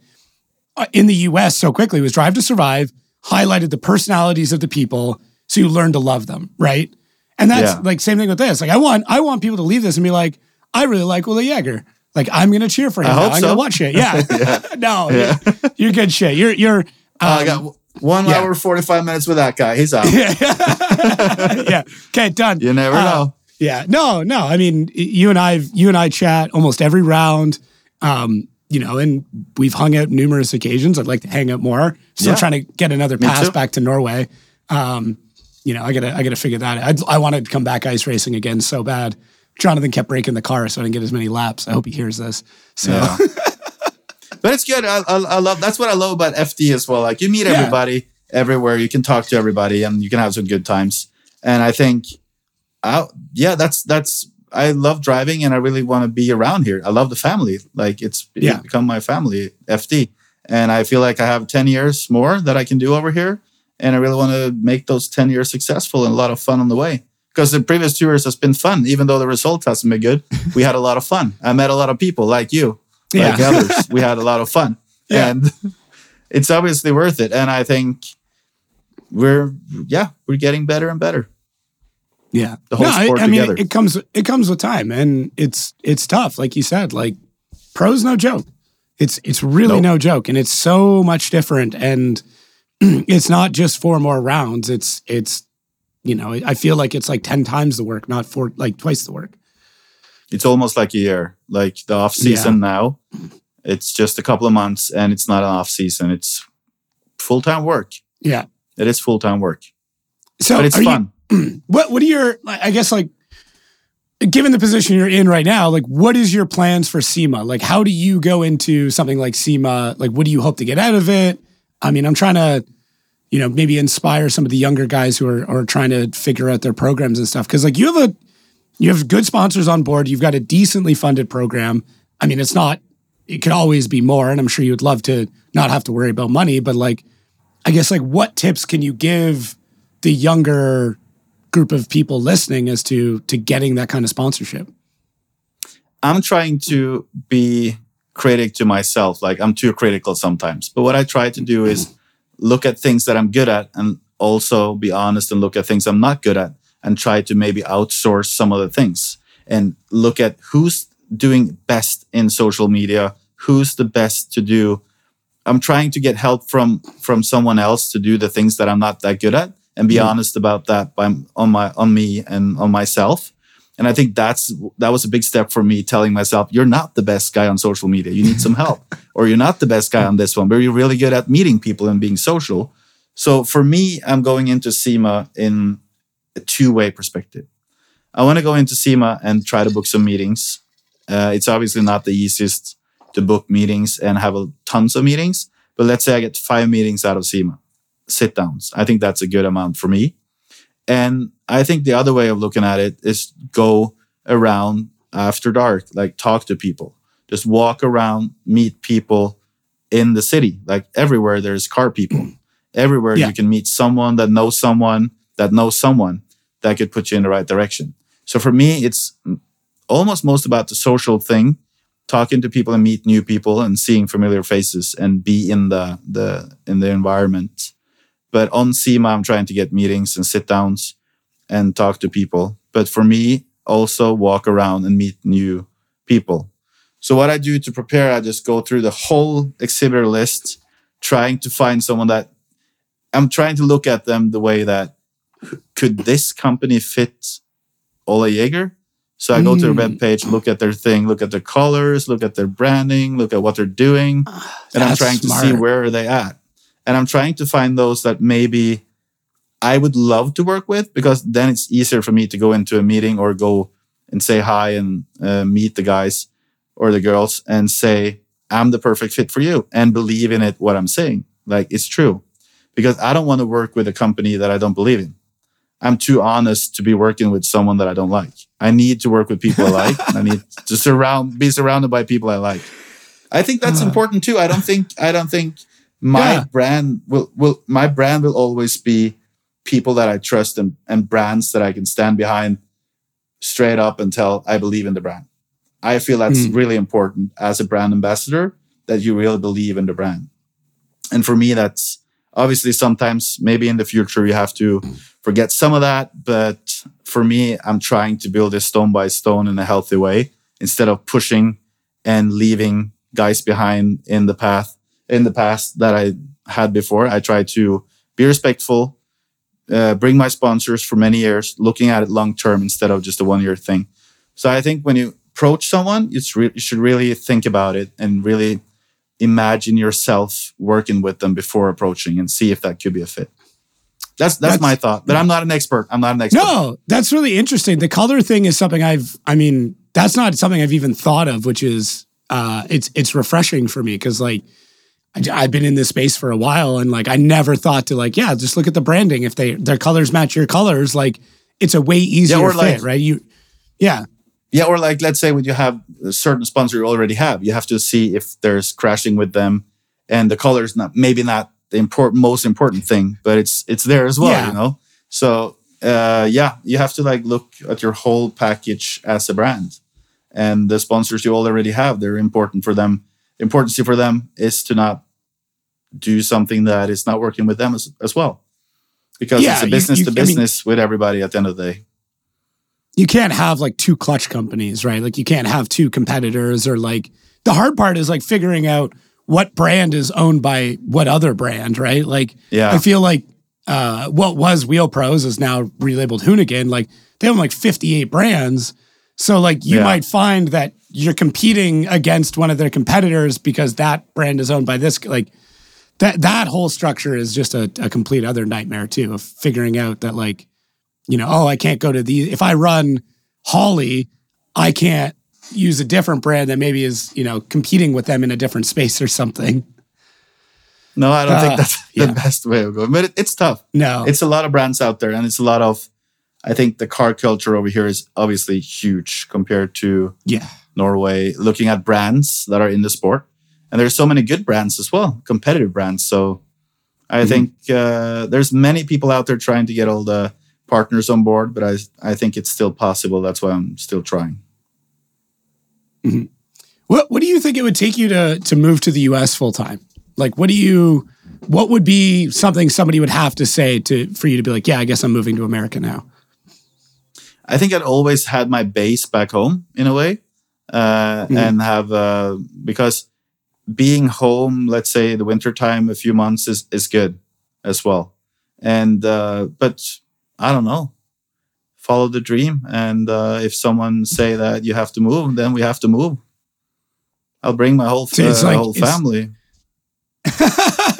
Speaker 1: uh, in the US so quickly was Drive to Survive highlighted the personalities of the people so you learn to love them, right? And that's
Speaker 2: Yeah.
Speaker 1: like same thing with this. Like I want I want people to leave this and be like, I really like Willie Jaeger. Like I'm gonna cheer for him.
Speaker 2: I
Speaker 1: now.
Speaker 2: hope
Speaker 1: I'm
Speaker 2: so.
Speaker 1: gonna watch it. Yeah. no,
Speaker 2: Yeah.
Speaker 1: You're, you're good shit. You're you're
Speaker 2: I
Speaker 1: um,
Speaker 2: got one
Speaker 1: yeah.
Speaker 2: hour forty five minutes with that guy. He's out.
Speaker 1: yeah. Okay, done.
Speaker 2: You never
Speaker 1: Uh,
Speaker 2: know.
Speaker 1: Yeah. No, no. I mean, you and I, you and I chat almost every round. Um, you know, and we've hung out numerous occasions. I'd like to hang out more. Still
Speaker 2: Yeah.
Speaker 1: trying to get another
Speaker 2: Me
Speaker 1: pass
Speaker 2: too.
Speaker 1: back to Norway. Um, you know, I gotta, I gotta figure that out. I, I wanted to come back ice racing again so bad. Jonathan kept breaking the car, so I didn't get as many laps. I hope he hears this. So
Speaker 2: Yeah. but it's good. I, I, I love that's what I love about FD as well. Like you meet
Speaker 1: Yeah.
Speaker 2: everybody everywhere, you can talk to everybody, and you can have some good times. And I think, I, yeah, that's that's. I love driving, and I really want to be around here. I love the family. Like it's
Speaker 1: Yeah.
Speaker 2: become my family, FD, and I feel like I have ten years more that I can do over here, and I really want to make those ten years successful and a lot of fun on the way. Because the previous two years has been fun, even though the result hasn't been good. We had a lot of fun. I met a lot of people like you like
Speaker 1: Yeah.
Speaker 2: others. We had a lot of fun.
Speaker 1: Yeah.
Speaker 2: And it's obviously worth it. And I think we're yeah we're getting better and better.
Speaker 1: Yeah,
Speaker 2: The whole
Speaker 1: I-
Speaker 2: sport
Speaker 1: I, mean,
Speaker 2: together.
Speaker 1: it comes it comes with time, and it's it's tough. Like you said, like pros no joke. It's it's really
Speaker 2: Nope.
Speaker 1: no joke, and it's so much different. And it's not just four more rounds. It's it's you know I feel like it's like ten times the work, not four like twice the work.
Speaker 2: It's almost like a year. Like the off season now, it's just a couple of months, and it's not an off season. It's full time work.
Speaker 1: Yeah.
Speaker 2: It is full time work,
Speaker 1: So
Speaker 2: but it's
Speaker 1: are you-
Speaker 2: fun.
Speaker 1: what what are your I guess like given the position you're in right now, like what is your plans for SEMA? Like how do you go into something like SEMA? Like what do you hope to get out of it? I mean, I'm trying to, you know, maybe inspire some of the younger guys who are are trying to figure out their programs and stuff. Cause like you have a you have good sponsors on board, you've got a decently funded program. I mean, it's not it could always be more, and I'm sure you would love to not have to worry about money, but like I guess like what tips can you give the younger group of people listening as to to getting that kind of sponsorship.
Speaker 2: I'm trying to be critic to myself. Like I'm too critical sometimes. But what I try to do is look at things that I'm good at and also be honest and look at things I'm not good at and try to maybe outsource some of the things and look at who's doing best in social media, who's the best to do. I'm trying to get help from from someone else to do the things that I'm not that good at and be mm-hmm. honest about that by on my on me and on myself. And I think that's that was a big step for me telling myself, you're not the best guy on social media. You need some help. or you're not the best guy on this one, but you're really good at meeting people and being social. So for me, I'm going into SEMA in a two-way perspective. I want to go into SEMA and try to book some meetings. Uh, it's obviously not the easiest to book meetings and have a, tons of meetings, but let's say I get five meetings out of SEMA, sit downs. I think that's a good amount for me. And I think the other way of looking at it is go around after dark, like talk to people, just walk around, meet people in the city. Like everywhere, there's car people. Everywhere
Speaker 1: Yeah.
Speaker 2: you can meet someone that knows someone that knows someone that could put you in the right direction. So for me, it's almost most about the social thing, talking to people and meet new people and seeing familiar faces and be in the the in the environment. But on SEMA, I'm trying to get meetings and sit downs and talk to people. But for me, also walk around and meet new people. So what I do to prepare, I just go through the whole exhibitor list, trying to find someone that I'm trying to look at them the way that could this company fit Ola Jaeger? So I go to their
Speaker 1: Mm.
Speaker 2: webpage, look at their thing, look at their colors, look at their branding, look at what they're doing, and I'm trying to see where are they at. And I'm trying to find those that maybe I would love to work with because then it's easier for me to go into a meeting or go and say hi and uh, meet the guys or the girls and say, I'm the perfect fit for you and believe in it, what I'm saying. Like it's true. Because I don't want to work with a company that I don't believe in. I'm too honest to be working with someone that I don't like. I need to work with people I like. I need to surround, be surrounded by people I like. I think that's
Speaker 1: Uh.
Speaker 2: important too. I don't think, I don't think my
Speaker 1: Yeah.
Speaker 2: brand will, will, my brand will always be people that I trust and, and brands that I can stand behind straight up and tell I believe in the brand. I feel that's
Speaker 1: Mm.
Speaker 2: really important as a brand ambassador that you really believe in the brand. And for me, that's obviously sometimes maybe in the future you have to forget some of that. But for me, I'm trying to build this stone by stone in a healthy way instead of pushing and leaving guys behind in the path in the past that I had before. I try to be respectful, uh, bring my sponsors for many years, looking at it long term instead of just a one year thing. So I think when you approach someone, it's re- you should really think about it and really imagine yourself working with them before approaching and see if that could be a fit. That's that's,
Speaker 1: That's-
Speaker 2: my thought. But I'm not an expert. I'm not an expert.
Speaker 1: No, that's really interesting. The color thing is something I've I mean, that's not something I've even thought of, which is uh it's it's refreshing for me because like I, have been in this space for a while and like I never thought to like, yeah, just look at the branding. If they their colors match your colors, like it's a way easier
Speaker 2: or
Speaker 1: fit,
Speaker 2: like-
Speaker 1: right? You yeah.
Speaker 2: Yeah, or like let's say when you have a certain sponsor you already have, you have to see if there's crashing with them, and the colors not maybe not the important most important thing, but it's it's there as well,
Speaker 1: Yeah.
Speaker 2: you know. So uh, yeah, you have to like look at your whole package as a brand, and the sponsors you already have, they're important for them. Importance for them is to not do something that is not working with them as, as well. because
Speaker 1: Yeah,
Speaker 2: it's a business
Speaker 1: you-
Speaker 2: to
Speaker 1: I mean-
Speaker 2: business with everybody at the end of the day.
Speaker 1: you can't have like two clutch companies, right? Like you can't have two competitors or like the hard part is like figuring out what brand is owned by what other brand, right? Like
Speaker 2: Yeah.
Speaker 1: I feel like uh what was Wheel Pros is now relabeled Hoonigan. Like they own like 58 brands. So like you
Speaker 2: Yeah.
Speaker 1: might find that you're competing against one of their competitors because that brand is owned by this like that that whole structure is just a, a complete other nightmare too of figuring out that like you know oh i can't go to these if i run Holley i can't use a different brand that maybe is you know competing with them in a different space or something
Speaker 2: No, I don't
Speaker 1: Uh,
Speaker 2: think that's
Speaker 1: yeah.
Speaker 2: the best way of going, but it, it's tough.
Speaker 1: no
Speaker 2: It's a lot of brands out there, and it's a lot of. I think the car culture over here is obviously huge compared to
Speaker 1: yeah
Speaker 2: Norway. Looking at brands that are in the sport, and there's so many good brands as well, competitive brands. So, I think uh, there's many people out there trying to get all the partners on board, but I I think it's still possible. That's why I'm still trying.
Speaker 1: what what do you think it would take you to to move to the us full time like what do you what would be something somebody would have to say to for you to be like yeah i guess i'm moving to america now
Speaker 2: I think I'd always had my base back home in a way, uh,
Speaker 1: Mhm.
Speaker 2: and have uh, because being home, let's say the winter time, a few months is is good as well. And uh, but I don't know, follow the dream. And uh, if someone say that you have to move, then we have to move. I'll bring my whole
Speaker 1: it's
Speaker 2: uh,
Speaker 1: like-
Speaker 2: whole family.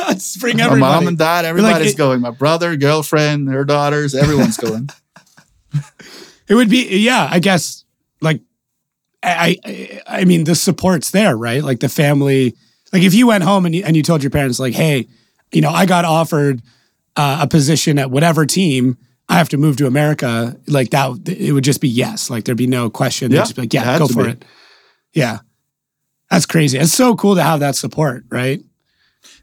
Speaker 1: Let's bring
Speaker 2: My
Speaker 1: everybody
Speaker 2: mom and dad, everybody's
Speaker 1: it-
Speaker 2: going. My brother, girlfriend, her daughters, everyone's going.
Speaker 1: It would be, yeah, I guess, like, I, I, I mean, the support's there, right? Like the family, like if you went home and you, and you told your parents, like, hey, you know, I got offered uh, a position at whatever team, I have to move to America, like that, it would just be yes. Like there'd be no question. They'd
Speaker 2: Yeah,
Speaker 1: just be like, yeah, go for
Speaker 2: be.
Speaker 1: it. Yeah. That's crazy. It's so cool to have that support, right?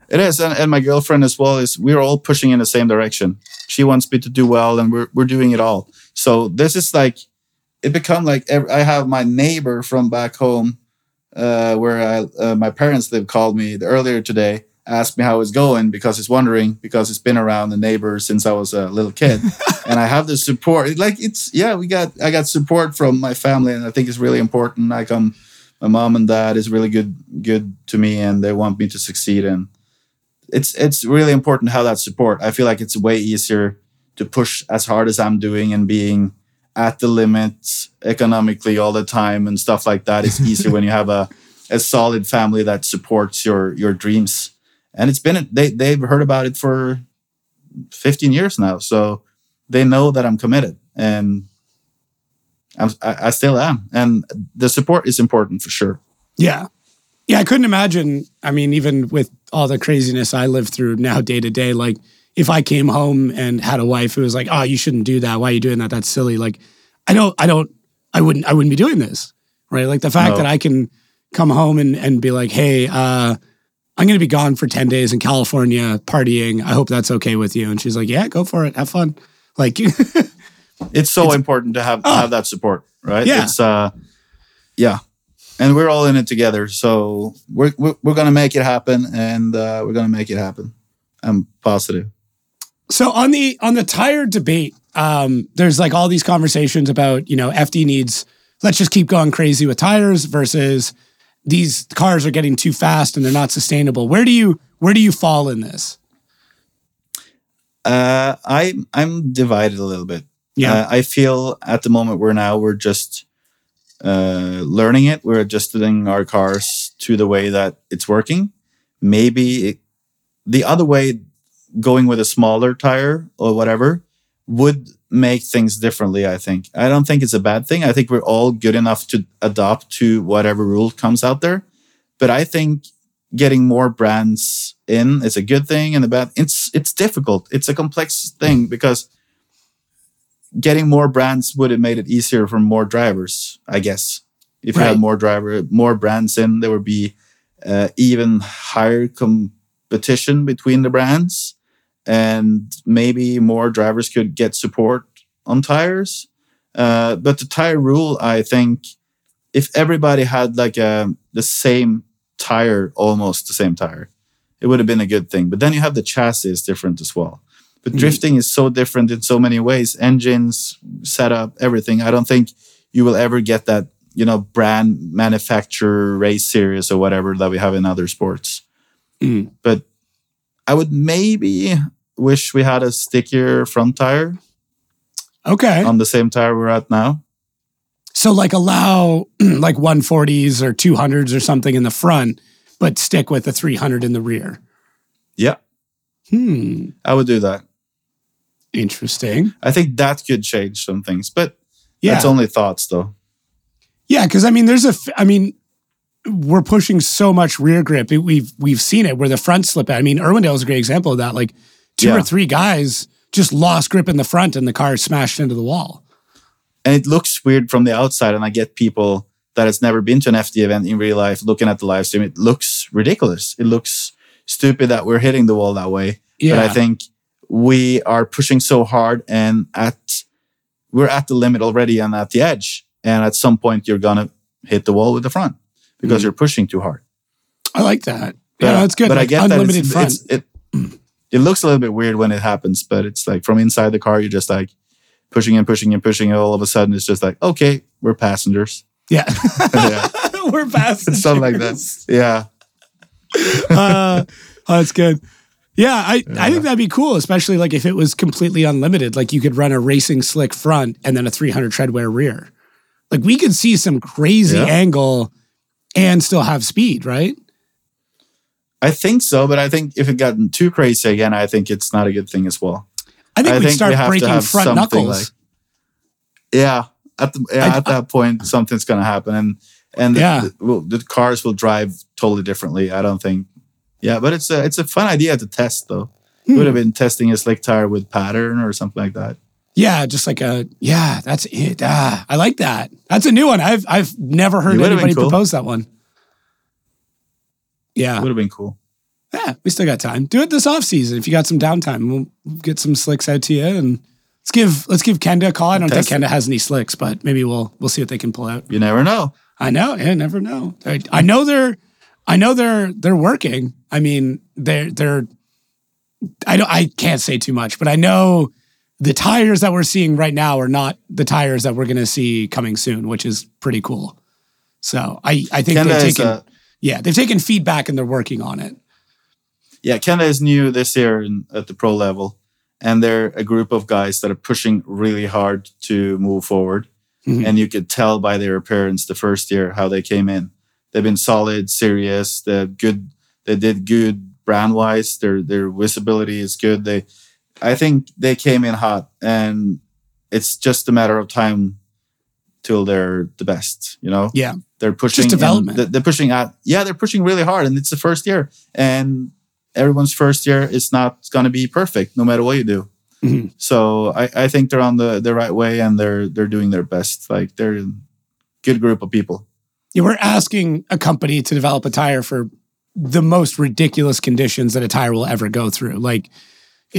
Speaker 2: It is, and, and my girlfriend as well is. We're all pushing in the same direction. She wants me to do well, and we're we're doing it all. So this is like, it become like ev- I have my neighbor from back home, uh, where I uh, my parents live, called me earlier today, asked me how it's going because he's wondering because it's been around the neighbor since I was a little kid, and I have the support. Like it's yeah, we got I got support from my family, and I think it's really important. I come, my mom and dad is really good good to me, and they want me to succeed and it's it's really important to have that support. I feel like it's way easier to push as hard as I'm doing and being at the limit economically all the time and stuff like that. It's easier when you have a a solid family that supports your your dreams. And it's been they they've heard about it for 15 years now, so they know that I'm committed and I'm, I, I still am. And the support is important for sure.
Speaker 1: Yeah. Yeah, I couldn't imagine. I mean, even with all the craziness I live through now day to day, like if I came home and had a wife who was like, "Oh, you shouldn't do that. Why are you doing that? That's silly." Like, I don't, I don't, I wouldn't, I wouldn't be doing this, right? Like the fact
Speaker 2: No.
Speaker 1: that I can come home and and be like, "Hey, uh, I'm going to be gone for ten days in California partying. I hope that's okay with you." And she's like, "Yeah, go for it. Have fun." Like,
Speaker 2: it's so important to have have that support, right?
Speaker 1: Yeah.
Speaker 2: It's uh, yeah, and we're all in it together. So we're we're, we're gonna make it happen, and uh, we're gonna make it happen. I'm positive.
Speaker 1: So on the on the tire debate, um, there's like all these conversations about you know FD needs let's just keep going crazy with tires versus these cars are getting too fast and they're not sustainable. Where do you where do you fall in this?
Speaker 2: Uh, I I'm divided a little bit.
Speaker 1: Yeah.
Speaker 2: Uh, I feel at the moment we're now we're just uh, learning it. We're adjusting our cars to the way that it's working. Maybe it, the other way, going with a smaller tire or whatever, would make things differently. I think. I don't think it's a bad thing. I think we're all good enough to adopt to whatever rule comes out there. But I think getting more brands in is a good thing and a bad. It's it's difficult. It's a complex thing because getting more brands would have made it easier for more drivers. I guess if you
Speaker 1: Right.
Speaker 2: had more driver, more brands in, there would be uh, even higher competition between the brands, and maybe more drivers could get support on tires. Uh, but the tire rule, I think, if everybody had like a the same tire, almost the same tire, it would have been a good thing. But then you have the chassis is different as well. But drifting is so different in so many ways. Engines, setup, everything. I don't think you will ever get that, you know, brand manufacturer race series or whatever that we have in other sports.
Speaker 1: Mm.
Speaker 2: But I would maybe wish we had a stickier front tire
Speaker 1: Okay.
Speaker 2: on the same tire we're at now.
Speaker 1: so like allow like 140s or 200s or something in the front, but stick with a 300 in the rear.
Speaker 2: Yeah,
Speaker 1: Hmm.
Speaker 2: I would do that.
Speaker 1: Interesting.
Speaker 2: I think that could change some things, but
Speaker 1: Yeah.
Speaker 2: that's only thoughts though.
Speaker 1: Yeah, because I mean, there's a. f- I mean, we're pushing so much rear grip. It- we've we've seen it where the front slip. out. I mean, Irwindale is a great example of that. Like two or three guys just lost grip in the front, and the car smashed into the wall.
Speaker 2: and it looks weird from the outside and i get people that has never been to an fd event in real life looking at the live stream it looks ridiculous it looks stupid that we're hitting the wall that way but i think we are pushing so hard and at we're at the limit already and at the edge and at some point you're gonna hit the wall with the front because
Speaker 1: Mhm.
Speaker 2: you're pushing too hard
Speaker 1: I like that. Yeah, that's good.
Speaker 2: but
Speaker 1: like
Speaker 2: i get that
Speaker 1: unlimited
Speaker 2: it's,
Speaker 1: front.
Speaker 2: it's, it, it looks a little bit weird when it happens but it's like from inside the car you're just like pushing and pushing and pushing and all of a sudden it's just like okay we're passengers
Speaker 1: yeah,
Speaker 2: yeah
Speaker 1: we're past
Speaker 2: something like that. Yeah,
Speaker 1: uh, oh, that's good. Yeah, I, I think that'd be cool, especially like if it was completely unlimited. Like you could run a racing slick front and then a 300 treadwear rear. Like we could see some crazy
Speaker 2: Yeah.
Speaker 1: angle and still have speed, right?
Speaker 2: I think so. But I think if it gotten too crazy again, I think it's not a good thing as well.
Speaker 1: I think
Speaker 2: I think
Speaker 1: start
Speaker 2: we to
Speaker 1: breaking front knuckles.
Speaker 2: like- Yeah, at the yeah,
Speaker 1: I-
Speaker 2: at that point, something's gonna happen, and and the,
Speaker 1: Yeah.
Speaker 2: the, the cars will drive totally differently. I don't think. Yeah, but it's a it's a fun idea to test though.
Speaker 1: Hmm.
Speaker 2: Would have been testing a slick tire with pattern or something like that.
Speaker 1: yeah, just like a yeah, that's it. Ah, I like that. That's a new one. I've I've never heard
Speaker 2: It would've been
Speaker 1: anybody
Speaker 2: cool.
Speaker 1: propose that one. Yeah.
Speaker 2: Would have been cool.
Speaker 1: Yeah, we still got time. Do it this off season. If you got some downtime, we'll get some slicks out to you and let's give let's give Kenda a call. I don't
Speaker 2: Test
Speaker 1: think Kenda has any slicks, but maybe we'll we'll see what they can pull out.
Speaker 2: You never know.
Speaker 1: I know, I never know. I, I know they're I know they're they're working. I mean, they're they're I don't I can't say too much, but I know the tires that we're seeing right now are not the tires that we're going to see coming soon, which is pretty cool. So I I think
Speaker 2: Kenda
Speaker 1: they've
Speaker 2: is a
Speaker 1: yeah they've taken feedback and they're working on it.
Speaker 2: yeah, Kenda is new this year in, at the pro level, and they're a group of guys that are pushing really hard to move forward.
Speaker 1: Mhm.
Speaker 2: And you could tell by their appearance the first year how they came in. They've been solid, serious. They're good. They did good brand wise. Their their visibility is good. They, I think they came in hot, and it's just a matter of time till they're the best. You know.
Speaker 1: Yeah.
Speaker 2: They're pushing and
Speaker 1: development.
Speaker 2: th- They're pushing at yeah, they're pushing really hard, and it's the first year, and everyone's first year is not going to be perfect, no matter what you do.
Speaker 1: Mhm.
Speaker 2: So I, I think they're on the the right way, and they're they're doing their best. Like they're a good group of people.
Speaker 1: You we're asking a company to develop a tire for the most ridiculous conditions that a tire will ever go through. Like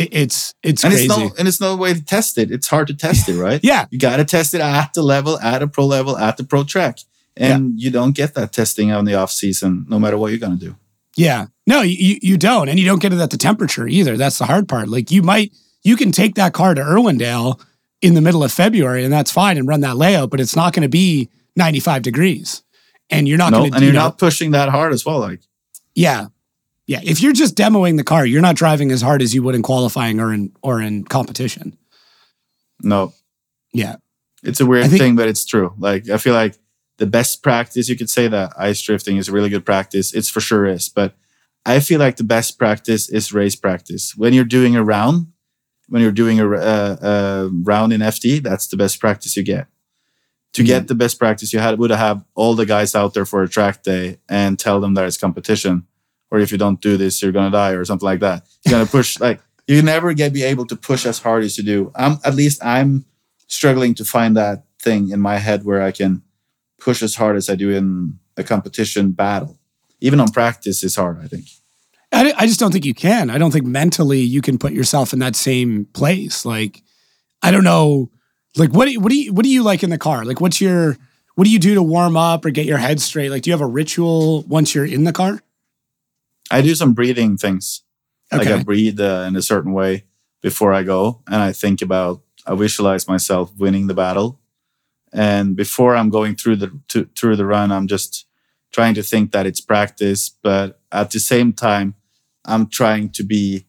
Speaker 1: it, it's it's
Speaker 2: and
Speaker 1: crazy.
Speaker 2: it's no and it's no way to test it. It's hard to test it, right?
Speaker 1: yeah,
Speaker 2: You got to test it at the level, at a pro level, at the pro track, and you don't get that testing on the off season, no matter what you're gonna do.
Speaker 1: yeah. No, you you don't, and you don't get it at the temperature either. That's the hard part. Like you might you can take that car to Irwindale in the middle of February, and that's fine, and run that layout, but it's not going to be 95 degrees, and you're not
Speaker 2: No,
Speaker 1: going to.
Speaker 2: and you're not pushing that hard as well. Like
Speaker 1: Yeah. Yeah. If you're just demoing the car, you're not driving as hard as you would in qualifying or in or in competition.
Speaker 2: no,
Speaker 1: Yeah.
Speaker 2: It's a weird
Speaker 1: think-
Speaker 2: thing, but it's true. Like I feel like the best practice you could say that ice drifting is a really good practice. It's for sure is, but I feel like the best practice is race practice. When you're doing a round, when you're doing a, uh, a round in FD, that's the best practice you get. To get the best practice, you had would have all the guys out there for a track day and tell them that it's competition, or if you don't do this, you're gonna die, or something like that. You're gonna push like you never get be able to push as hard as you do. I'm at least I'm struggling to find that thing in my head where I can push as hard as I do in a competition battle. Even on practice is hard, I think.
Speaker 1: I, I just don't think you can. I don't think mentally you can put yourself in that same place. Like, I don't know. Like, what do what do you what do you like in the car? Like, what's your what do you do to warm up or get your head straight? Like, do you have a ritual once you're in the car?
Speaker 2: I do some breathing things. Like I breathe uh, in a certain way. before I go, and I think about I visualize myself winning the battle, and before I'm going through the to, through the run, I'm just trying to think that it's practice, but at the same time, I'm trying to be.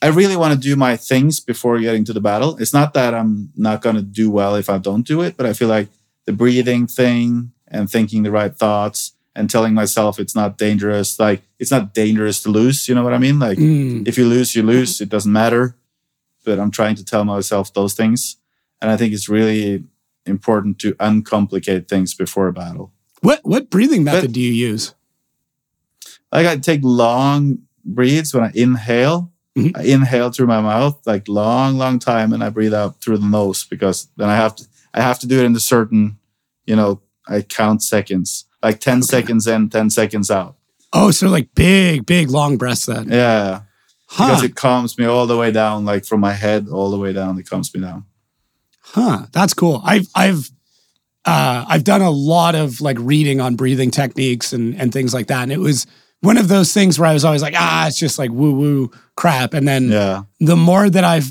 Speaker 2: I really want to do my things before getting to the battle. It's not that I'm not going to do well if I don't do it, but I feel like the breathing thing and thinking the right thoughts and telling myself it's not dangerous. Like it's not dangerous to lose. You know what I mean? Like
Speaker 1: Mm.
Speaker 2: if you lose, you lose. It doesn't matter. But I'm trying to tell myself those things, and I think it's really important to uncomplicate things before a battle.
Speaker 1: What what breathing method
Speaker 2: But-
Speaker 1: do you use?
Speaker 2: Like I take long breaths when I inhale.
Speaker 1: Mhm.
Speaker 2: I inhale through my mouth like long, long time, and I breathe out through the nose because then I have to I have to do it in a certain, you know, I count seconds, like ten seconds in, ten seconds out.
Speaker 1: Oh, so like big, big long breaths then.
Speaker 2: Yeah,
Speaker 1: Huh.
Speaker 2: because it calms me all the way down, like from my head all the way down. It calms me down.
Speaker 1: Huh. That's cool. I've I've uh, I've done a lot of like reading on breathing techniques and and things like that. And it was one of those things where I was always like, ah, it's just like woo woo crap. And then
Speaker 2: Yeah,
Speaker 1: the more that I've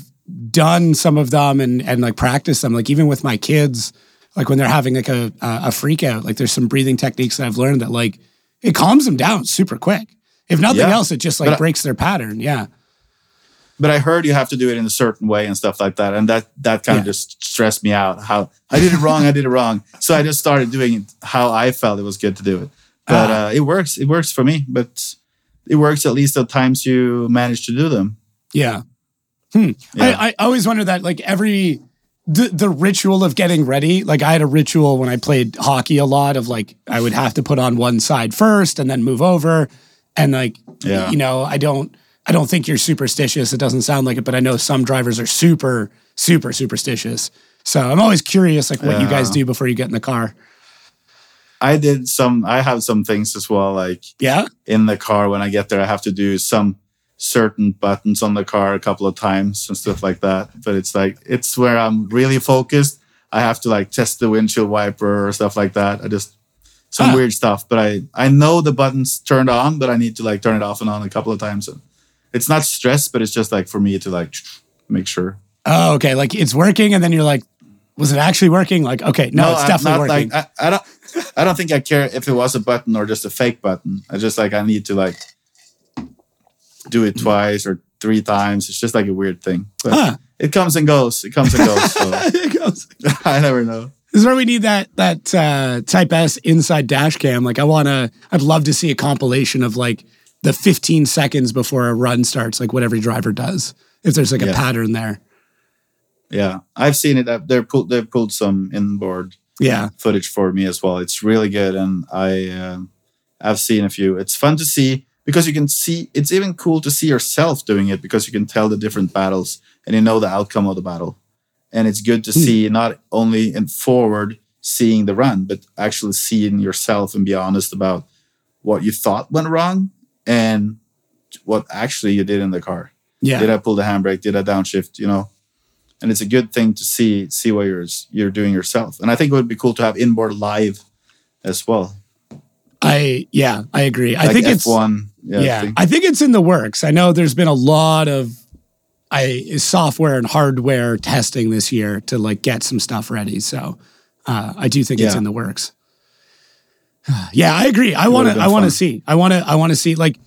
Speaker 1: done some of them and and like practice them, like even with my kids, like when they're having like a a freak out, like there's some breathing techniques that I've learned that like it calms them down super quick. If nothing
Speaker 2: Yeah.
Speaker 1: else, it just like
Speaker 2: But
Speaker 1: breaks their pattern. Yeah.
Speaker 2: but I heard you have to do it in a certain way and stuff like that, and that that kind of just stressed me out. How I did it wrong, I did it wrong. So I just started doing it how I felt it was good to do it. But
Speaker 1: Ah.
Speaker 2: uh, it works. It works for me. But it works at least at times you manage to do them.
Speaker 1: Yeah. Hmm.
Speaker 2: Yeah.
Speaker 1: I, I always wonder that like every the the ritual of getting ready. Like I had a ritual when I played hockey a lot of like I would have to put on one side first and then move over. And like
Speaker 2: Yeah.
Speaker 1: you know, I don't I don't think you're superstitious. It doesn't sound like it, but I know some drivers are super, super superstitious. So I'm always curious like what you guys do before you get in the car.
Speaker 2: I did some. I have some things as well. Like
Speaker 1: Yeah?
Speaker 2: in the car when I get there, I have to do some certain buttons on the car a couple of times and stuff like that. But it's like it's where I'm really focused. I have to like test the windshield wiper or stuff like that. I just some
Speaker 1: Ah.
Speaker 2: weird stuff. But I I know the buttons turned on, but I need to like turn it off and on a couple of times. And it's not stress, but it's just like for me to like make sure.
Speaker 1: Oh, okay. Like it's working and then you're like, was it actually working? Like, okay, no, it's
Speaker 2: I'm
Speaker 1: definitely working.
Speaker 2: Like, I, I don't. I don't think I care if it was a button or just a fake button. I just like I need to like do it twice or three times. It's just like a weird thing. But
Speaker 1: Huh.
Speaker 2: it comes and goes. It comes and goes. So
Speaker 1: It goes.
Speaker 2: I never know.
Speaker 1: This is where we need that that uh, Type S inside dash cam. Like I want to, I'd love to see a compilation of like the 15 seconds before a run starts, like what every driver does. If there's like a pattern there.
Speaker 2: Yeah, I've seen it. Uh, They're pulled. They've pulled some inboard
Speaker 1: Yeah.
Speaker 2: footage for me as well. It's really good, and I um I've seen a few. It's fun to see because you can see. It's even cool to see yourself doing it because you can tell the different battles and you know the outcome of the battle. And it's good to
Speaker 1: Hmm.
Speaker 2: see not only in forward seeing the run, but actually seeing yourself and be honest about what you thought went wrong and what actually you did in the car.
Speaker 1: Yeah.
Speaker 2: Did I pull the handbrake? Did I downshift? You know, and it's a good thing to see see what you're you're doing yourself. And I think it would be cool to have inboard live as well.
Speaker 1: I, yeah, I agree. I
Speaker 2: Like
Speaker 1: think it's,
Speaker 2: F1. Yeah.
Speaker 1: yeah,
Speaker 2: thing.
Speaker 1: I think it's in the works. I know there's been a lot of I software and hardware testing this year to like get some stuff ready. So uh, I do think it's in the works. yeah, I agree. I want to. I want to see. I want to. I want to see. Like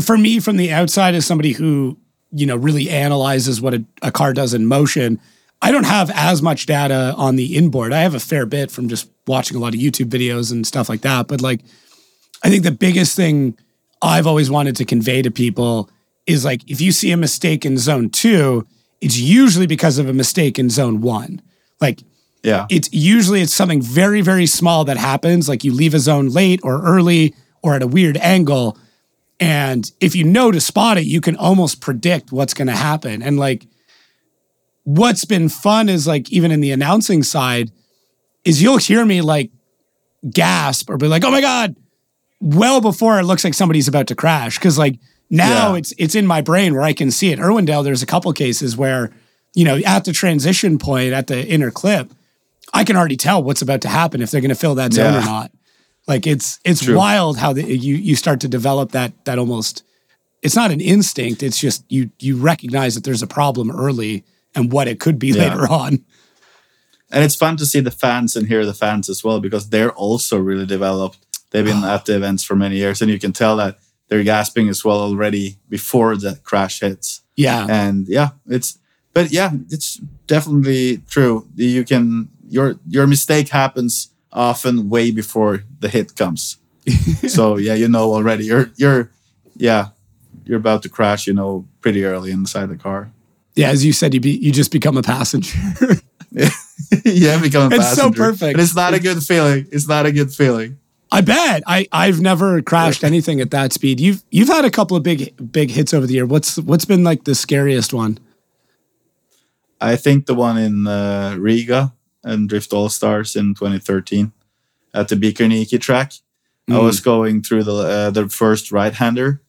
Speaker 1: for me, from the outside, as somebody who you know really analyzes what a, a car does in motion. I don't have as much data on the inboard. I have a fair bit from just watching a lot of YouTube videos and stuff like that. But like, I think the biggest thing I've always wanted to convey to people is like if you see a mistake in zone two, it's usually because of a mistake in zone one. Like
Speaker 2: Yeah.
Speaker 1: it's usually it's something very very small that happens like you leave a zone late or early or at a weird angle and if you know to spot it you can almost predict what's going to happen and like what's been fun is like even in the announcing side is you'll hear me like gasp or be like oh my god well before it looks like somebody's about to crash because like now
Speaker 2: Yeah.
Speaker 1: it's it's in my brain where I can see it. Irwindale, there's a couple cases where you know at the transition point at the inner clip, I can already tell what's about to happen if they're going to fill that zone or not. Like it's it's
Speaker 2: True.
Speaker 1: wild how the, you you start to develop that that almost it's not an instinct. It's just you you recognize that there's a problem early and what it could be
Speaker 2: Yeah.
Speaker 1: later on.
Speaker 2: And it's fun to see the fans and hear the fans as well because they're also really developed. They've been at the events for many years, and you can tell that they're gasping as well already before the crash hits.
Speaker 1: Yeah.
Speaker 2: And yeah, it's but yeah, it's definitely true. You can your your mistake happens often way before the hit comes. so yeah, you know already. You're you're yeah, you're about to crash. You know pretty early inside the car.
Speaker 1: Yeah, as you said, you be, you just become a passenger.
Speaker 2: yeah, become a
Speaker 1: It's so perfect.
Speaker 2: And it's not a good feeling. It's not a good feeling.
Speaker 1: I bet. I I've never crashed anything at that speed. You've you've had a couple of big big hits over the year. What's what's been like the scariest one?
Speaker 2: I think the one in uh, Riga and Drift All Stars in 2013 at the Bikernieki track. I was going through the uh, the first right hander,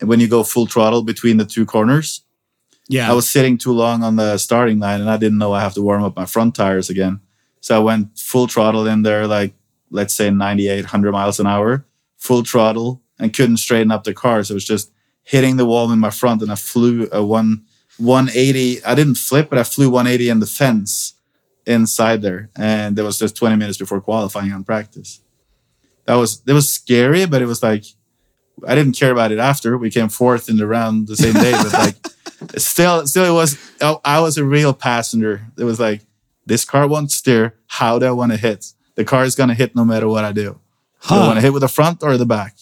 Speaker 2: and when you go full throttle between the two corners,
Speaker 1: Yeah.
Speaker 2: I was sitting too long on the starting line, and I didn't know I have to warm up my front tires again. So I went full throttle in there, like let's say 98, 100 miles an hour, full throttle, and couldn't straighten up the car. So it was just hitting the wall in my front, and I flew a one 180. I didn't flip, but I flew 180 in the fence inside there, and there was just 20 minutes before qualifying on practice. That was it was scary, but it was like I didn't care about it after. We came fourth in the round the same day, but like still, still, it was. I I was a real passenger. It was like this car won't steer. How do I want to hit? The car is gonna hit no matter what I do. Do I want to hit with the front or the back?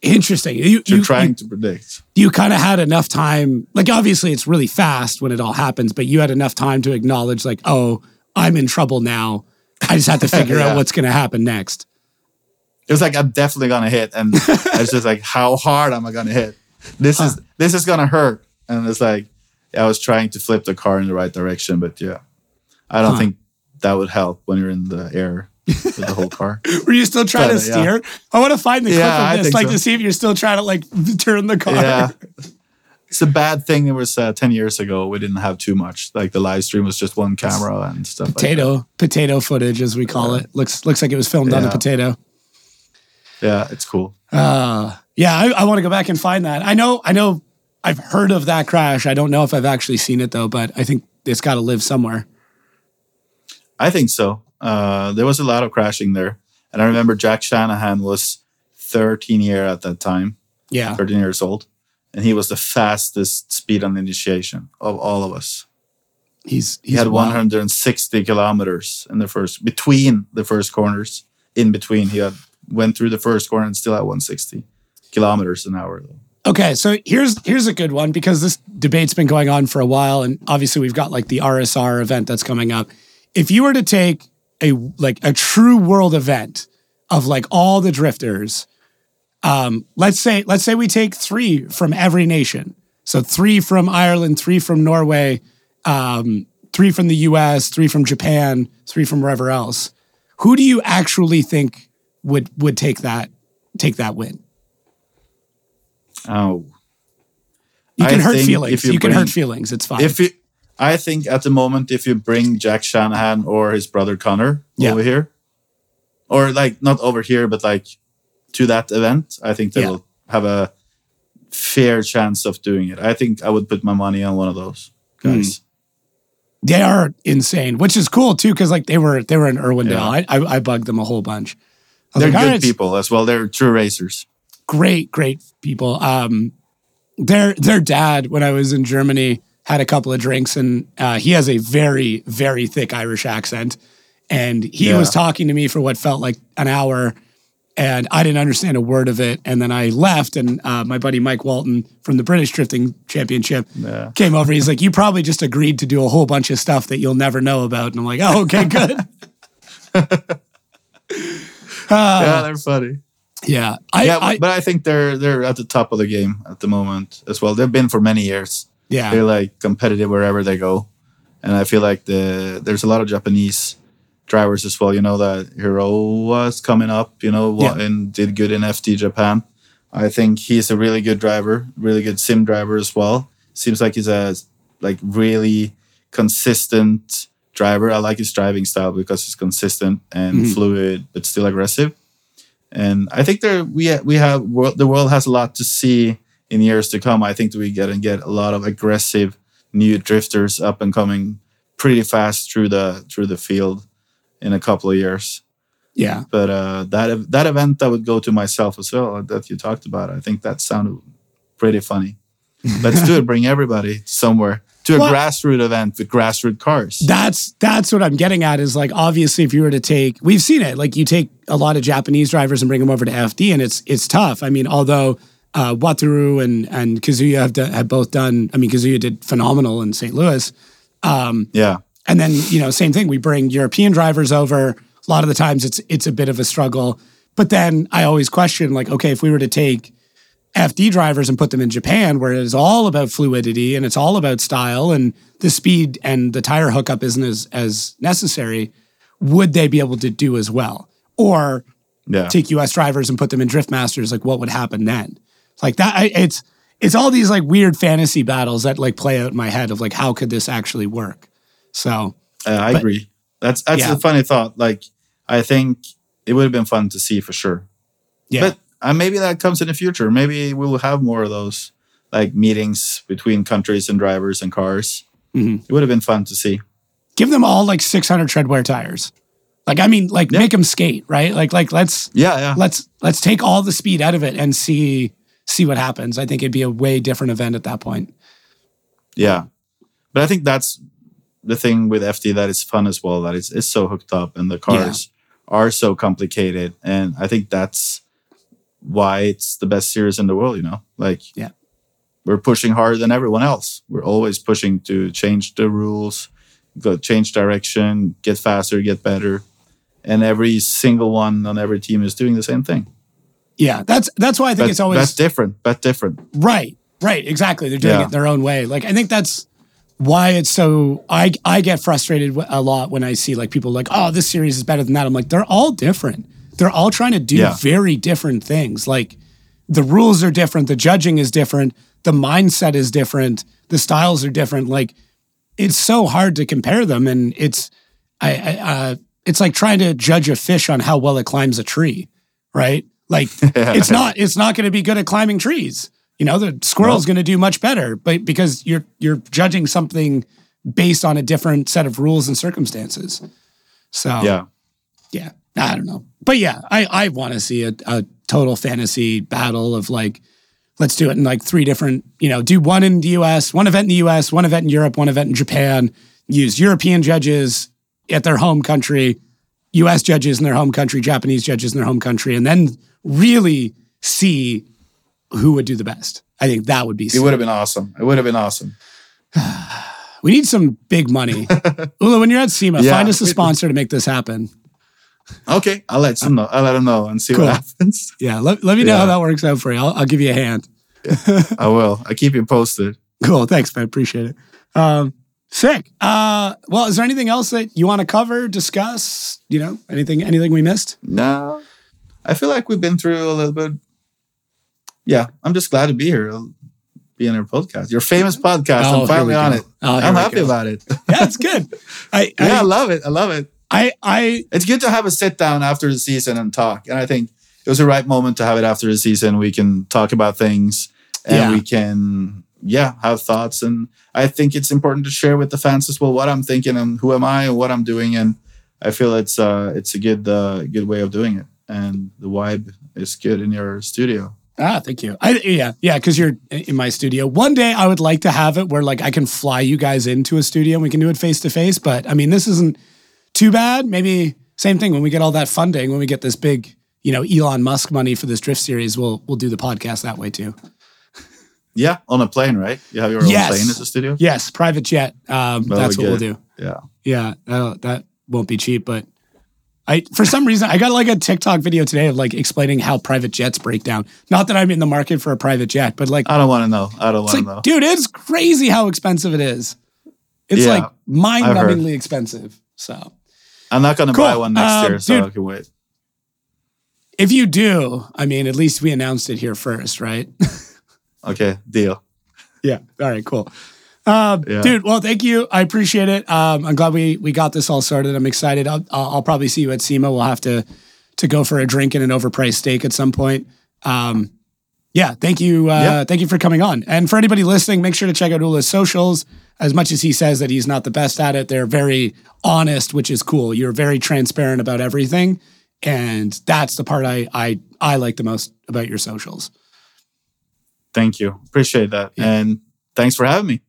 Speaker 1: Interesting. You
Speaker 2: You're
Speaker 1: you,
Speaker 2: trying
Speaker 1: you,
Speaker 2: to predict.
Speaker 1: you kind of had enough time. Like obviously it's really fast when it all happens, but you had enough time to acknowledge like, oh, I'm in trouble now. I just have to figure
Speaker 2: Yeah.
Speaker 1: out what's going to happen next.
Speaker 2: It was like I'm definitely gonna hit, and it's just like, how hard am I gonna hit? This is this is gonna hurt, and it's like I was trying to flip the car in the right direction, but yeah, I don't
Speaker 1: Huh.
Speaker 2: think that would help when you're in the air with the whole car.
Speaker 1: Were you still trying to
Speaker 2: Kinda, yeah.
Speaker 1: steer? I want to find the clip
Speaker 2: Yeah,
Speaker 1: of this, like
Speaker 2: so.
Speaker 1: to see if you're still trying to like turn the car.
Speaker 2: yeah. It's a bad thing. It was uh, ten years ago. We didn't have too much. Like the live stream was just one camera and stuff. Like that.
Speaker 1: Potato, potato footage, as we call it. Looks looks like it was filmed on a potato.
Speaker 2: Yeah, it's cool.
Speaker 1: Uh, yeah, I, I want to go back and find that. I know, I know, I've heard of that crash. I don't know if I've actually seen it though, but I think it's got to live somewhere.
Speaker 2: I think so. Uh, there was a lot of crashing there, and I remember Jack Shanahan was 13 year at that time.
Speaker 1: Yeah,
Speaker 2: 13 years old, and he was the fastest speed on initiation of all of us.
Speaker 1: he's
Speaker 2: He had
Speaker 1: wild.
Speaker 2: 160 kilometers in the first between the first corners. In between, he had went through the first corner and still at 160 kilometers an hour.
Speaker 1: Okay, so here's here's a good one because this debate's been going on for a while, and obviously we've got like the RSR event that's coming up. If you were to take a like a true world event of like all the drifters, um, let's say let's say we take three from every nation, so three from Ireland, three from Norway, um, three from the U.S., three from Japan, three from wherever else. Who do you actually think would would take that take that win?
Speaker 2: Oh,
Speaker 1: You
Speaker 2: I
Speaker 1: can hurt feelings. You,
Speaker 2: you
Speaker 1: can
Speaker 2: bring-
Speaker 1: hurt feelings. It's fine.
Speaker 2: if you, I think at the moment, if you bring Jack Shanahan or his brother Connor
Speaker 1: Yeah.
Speaker 2: over here, or like not over here, but like to that event, I think they
Speaker 1: Yeah.
Speaker 2: will have a fair chance of doing it. I think I would put my money on one of those
Speaker 1: Hmm.
Speaker 2: guys.
Speaker 1: they are insane, which is cool too, because like they were they were in Irwindale.
Speaker 2: Yeah.
Speaker 1: I, I I bugged them a whole bunch.
Speaker 2: They're
Speaker 1: like,
Speaker 2: good
Speaker 1: right,
Speaker 2: people as well. They're true racers.
Speaker 1: great, great people. Um, their their dad, when I was in Germany, had a couple of drinks, and uh, he has a very very thick Irish accent, and he
Speaker 2: Yeah.
Speaker 1: was talking to me for what felt like an hour, and I didn't understand a word of it, and then I left, and uh, my buddy Mike Walton from the British Drifting Championship
Speaker 2: Yeah.
Speaker 1: came over. He's like, "You probably just agreed to do a whole bunch of stuff that you'll never know about," and I'm like, "Oh, okay, good."
Speaker 2: yeah, they're funny.
Speaker 1: yeah, I,
Speaker 2: yeah,
Speaker 1: I
Speaker 2: but I think they're they're at the top of the game at the moment as well. They've been for many years.
Speaker 1: Yeah.
Speaker 2: they're like competitive wherever they go, and I feel like the there's a lot of Japanese drivers as well. You know that Hiro was coming up, you know,
Speaker 1: Yeah.
Speaker 2: and did good in FD Japan. I think he's a really good driver, really good sim driver as well. Seems like he's a like really consistent driver. I like his driving style because it's consistent and
Speaker 1: Mhm.
Speaker 2: fluid, but still aggressive. And I think there we we have world, the world has a lot to see in years to come, I think we get and get a lot of aggressive new drifters up and coming pretty fast through the through the field in a couple of years.
Speaker 1: Yeah.
Speaker 2: But uh, that that event I would go to myself as well that you talked about. I think that sounded pretty funny. Let's do it. Bring everybody somewhere to a
Speaker 1: Well-
Speaker 2: grassroots event with grassroots cars.
Speaker 1: That's that's what I'm getting at is like obviously if you were to take we've seen it like you take a lot of Japanese drivers and bring them over to FD and it's it's tough. I mean although uh, Wataru and and Kazuya have, done, have both done. I mean Kazuya did phenomenal in St. Louis,
Speaker 2: yeah,
Speaker 1: and then you know same thing. We bring European drivers over. A lot of the times it's it's a bit of a struggle. But then I always question like okay if we were to take FD drivers and put them in Japan, where it is all about fluidity and it's all about style and the speed and the tire hookup isn't as, as necessary, would they be able to do as well? Or
Speaker 2: yeah,
Speaker 1: take US drivers and put them in Drift Masters, like what would happen then? Like that, I, it's it's all these like weird fantasy battles that like play out in my head of like how could this actually work? So
Speaker 2: Uh, I
Speaker 1: But-
Speaker 2: agree. That's that's
Speaker 1: Yeah.
Speaker 2: a funny thought. Like I think it would have been fun to see for sure.
Speaker 1: yeah,
Speaker 2: But uh, maybe that comes in the future. Maybe we'll have more of those like meetings between countries and drivers and cars.
Speaker 1: Mhm.
Speaker 2: It would have been fun to see.
Speaker 1: give them all like 600 treadwear tires. Like I mean, like
Speaker 2: Yeah.
Speaker 1: make them skate, right? Like like let's
Speaker 2: Yeah, yeah.
Speaker 1: let's let's take all the speed out of it and see see what happens. I think it'd be a way different event at that point.
Speaker 2: Yeah. But I think that's the thing with FD that is fun as well, that it's, it's so hooked up and the cars are so complicated. And I think that's why it's the best series in the world, you know? Like,
Speaker 1: Yeah.
Speaker 2: we're pushing harder than everyone else. We're always pushing to change the rules, go change direction, get faster, get better. And every single one on every team is doing the same thing.
Speaker 1: Yeah, that's that's why I think
Speaker 2: But
Speaker 1: it's always
Speaker 2: that's different, but different.
Speaker 1: Right, right, exactly. They're doing
Speaker 2: Yeah.
Speaker 1: it their own way. Like I think that's why it's so. I I get frustrated a lot when I see like people like, oh, this series is better than that. I'm like, they're all different. They're all trying to do
Speaker 2: Yeah.
Speaker 1: very different things. Like the rules are different, the judging is different, the mindset is different, the styles are different. Like it's so hard to compare them, and it's I, I uh, it's like trying to judge a fish on how well it climbs a tree, right? Like it's not it's not going to be good at climbing trees. You know, the squirrel's going to do much better, but because you're you're judging something based on a different set of rules and circumstances. So
Speaker 2: Yeah.
Speaker 1: yeah, I don't know, but yeah, I I want to see a, a total fantasy battle of like. Let's do it in like three different, you know, do one in the US, one event in the US, one event in Europe, one event in Japan. Use European judges at their home country, US judges in their home country, Japanese judges in their home country, and then really see who would do the best. I think that would be
Speaker 2: It
Speaker 1: sick.
Speaker 2: would have been awesome. It would have been awesome.
Speaker 1: We need some big money. Ola, when you're at SEMA,
Speaker 2: Yeah.
Speaker 1: find us a sponsor to make this happen.
Speaker 2: Okay, I'll let them know. I'll let them know and see
Speaker 1: Cool.
Speaker 2: what happens.
Speaker 1: Yeah, let, let me know
Speaker 2: Yeah.
Speaker 1: how that works out for you. I'll, I'll give you a hand.
Speaker 2: I will. I keep you posted.
Speaker 1: Cool. Thanks, man. Appreciate it. Um, sick. Uh, well, is there anything else that you want to cover, discuss? You know, anything anything we missed?
Speaker 2: No, I feel like we've been through a little bit. Yeah, I'm just glad to be here. Be on your podcast, your famous podcast.
Speaker 1: Oh,
Speaker 2: I'm finally on it.
Speaker 1: Oh,
Speaker 2: I'm happy
Speaker 1: go.
Speaker 2: about it.
Speaker 1: Yeah, it's good. I,
Speaker 2: yeah, I
Speaker 1: I,
Speaker 2: love it. I love it.
Speaker 1: I, I,
Speaker 2: It's good to have a sit down after the season and talk. And I think it was the right moment to have it after the season. We can talk about things and
Speaker 1: Yeah.
Speaker 2: we can, yeah, have thoughts. And I think it's important to share with the fans as well what I'm thinking and who am I and what I'm doing. And I feel it's uh it's a good uh, good way of doing it. And the vibe is good in your studio.
Speaker 1: Ah, thank you. I yeah, yeah, because you're in my studio. One day I would like to have it where like I can fly you guys into a studio and we can do it face to face. But I mean, this isn't too bad. Maybe same thing when we get all that funding, when we get this big, you know, Elon Musk money for this drift series, we'll we'll do the podcast that way too.
Speaker 2: Yeah, on a plane, right? You have your own
Speaker 1: Yes.
Speaker 2: plane as a studio.
Speaker 1: Yes, private jet. Um, that's what we'll do.
Speaker 2: Yeah.
Speaker 1: Yeah, that that won't be cheap, but I for some reason I got like a TikTok video today of like explaining how private jets break down. Not that I'm in the market for a private jet, but like
Speaker 2: I don't want to know. I don't want
Speaker 1: like,
Speaker 2: to know.
Speaker 1: dude, it's crazy how expensive it is. It's
Speaker 2: Yeah,
Speaker 1: like mind-numbingly expensive. So
Speaker 2: I'm not going to
Speaker 1: Cool.
Speaker 2: buy one next
Speaker 1: Um,
Speaker 2: year, so
Speaker 1: dude.
Speaker 2: I can wait.
Speaker 1: if you do, I mean, at least we announced it here first, right?
Speaker 2: Okay, deal.
Speaker 1: yeah. All right. Cool. Um,
Speaker 2: Yeah.
Speaker 1: Dude, well, thank you. I appreciate it. Um, I'm glad we we got this all started. I'm excited. I'll, I'll probably see you at SEMA. We'll have to to go for a drink and an overpriced steak at some point. Um, Yeah, thank you. Uh,
Speaker 2: Yeah.
Speaker 1: Thank you for coming on. And for anybody listening, make sure to check out Ola's socials. As much as he says that he's not the best at it, they're very honest, which is cool. You're very transparent about everything, and that's the part I I I like the most about your socials.
Speaker 2: Thank you. Appreciate that. And thanks for having me.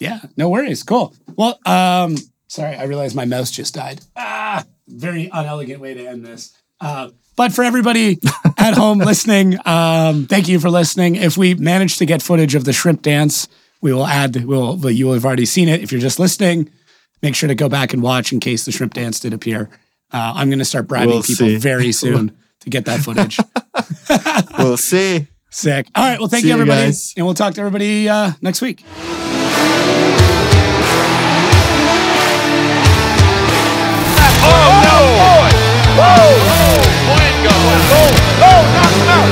Speaker 1: Yeah, no worries. Cool. Well, um, sorry, I realized my mouse just died. Ah, very unelegant way to end this. Uh, but for everybody at home listening, um, thank you for listening. If we manage to get footage of the shrimp dance, we will add. We'll. You will have already seen it. If you're just listening, make sure to go back and watch in case the shrimp dance did appear. Uh, I'm going to start bribing
Speaker 2: We'll
Speaker 1: people
Speaker 2: see.
Speaker 1: very soon to get that footage.
Speaker 2: We'll see.
Speaker 1: Sick. All right. Well, thank
Speaker 2: See
Speaker 1: you,
Speaker 2: you
Speaker 1: everybody,
Speaker 2: guys.
Speaker 1: and we'll talk to everybody uh, next week.
Speaker 4: Oh, no! Boy! Whoa! Fuego! Go! Go! Knock him out!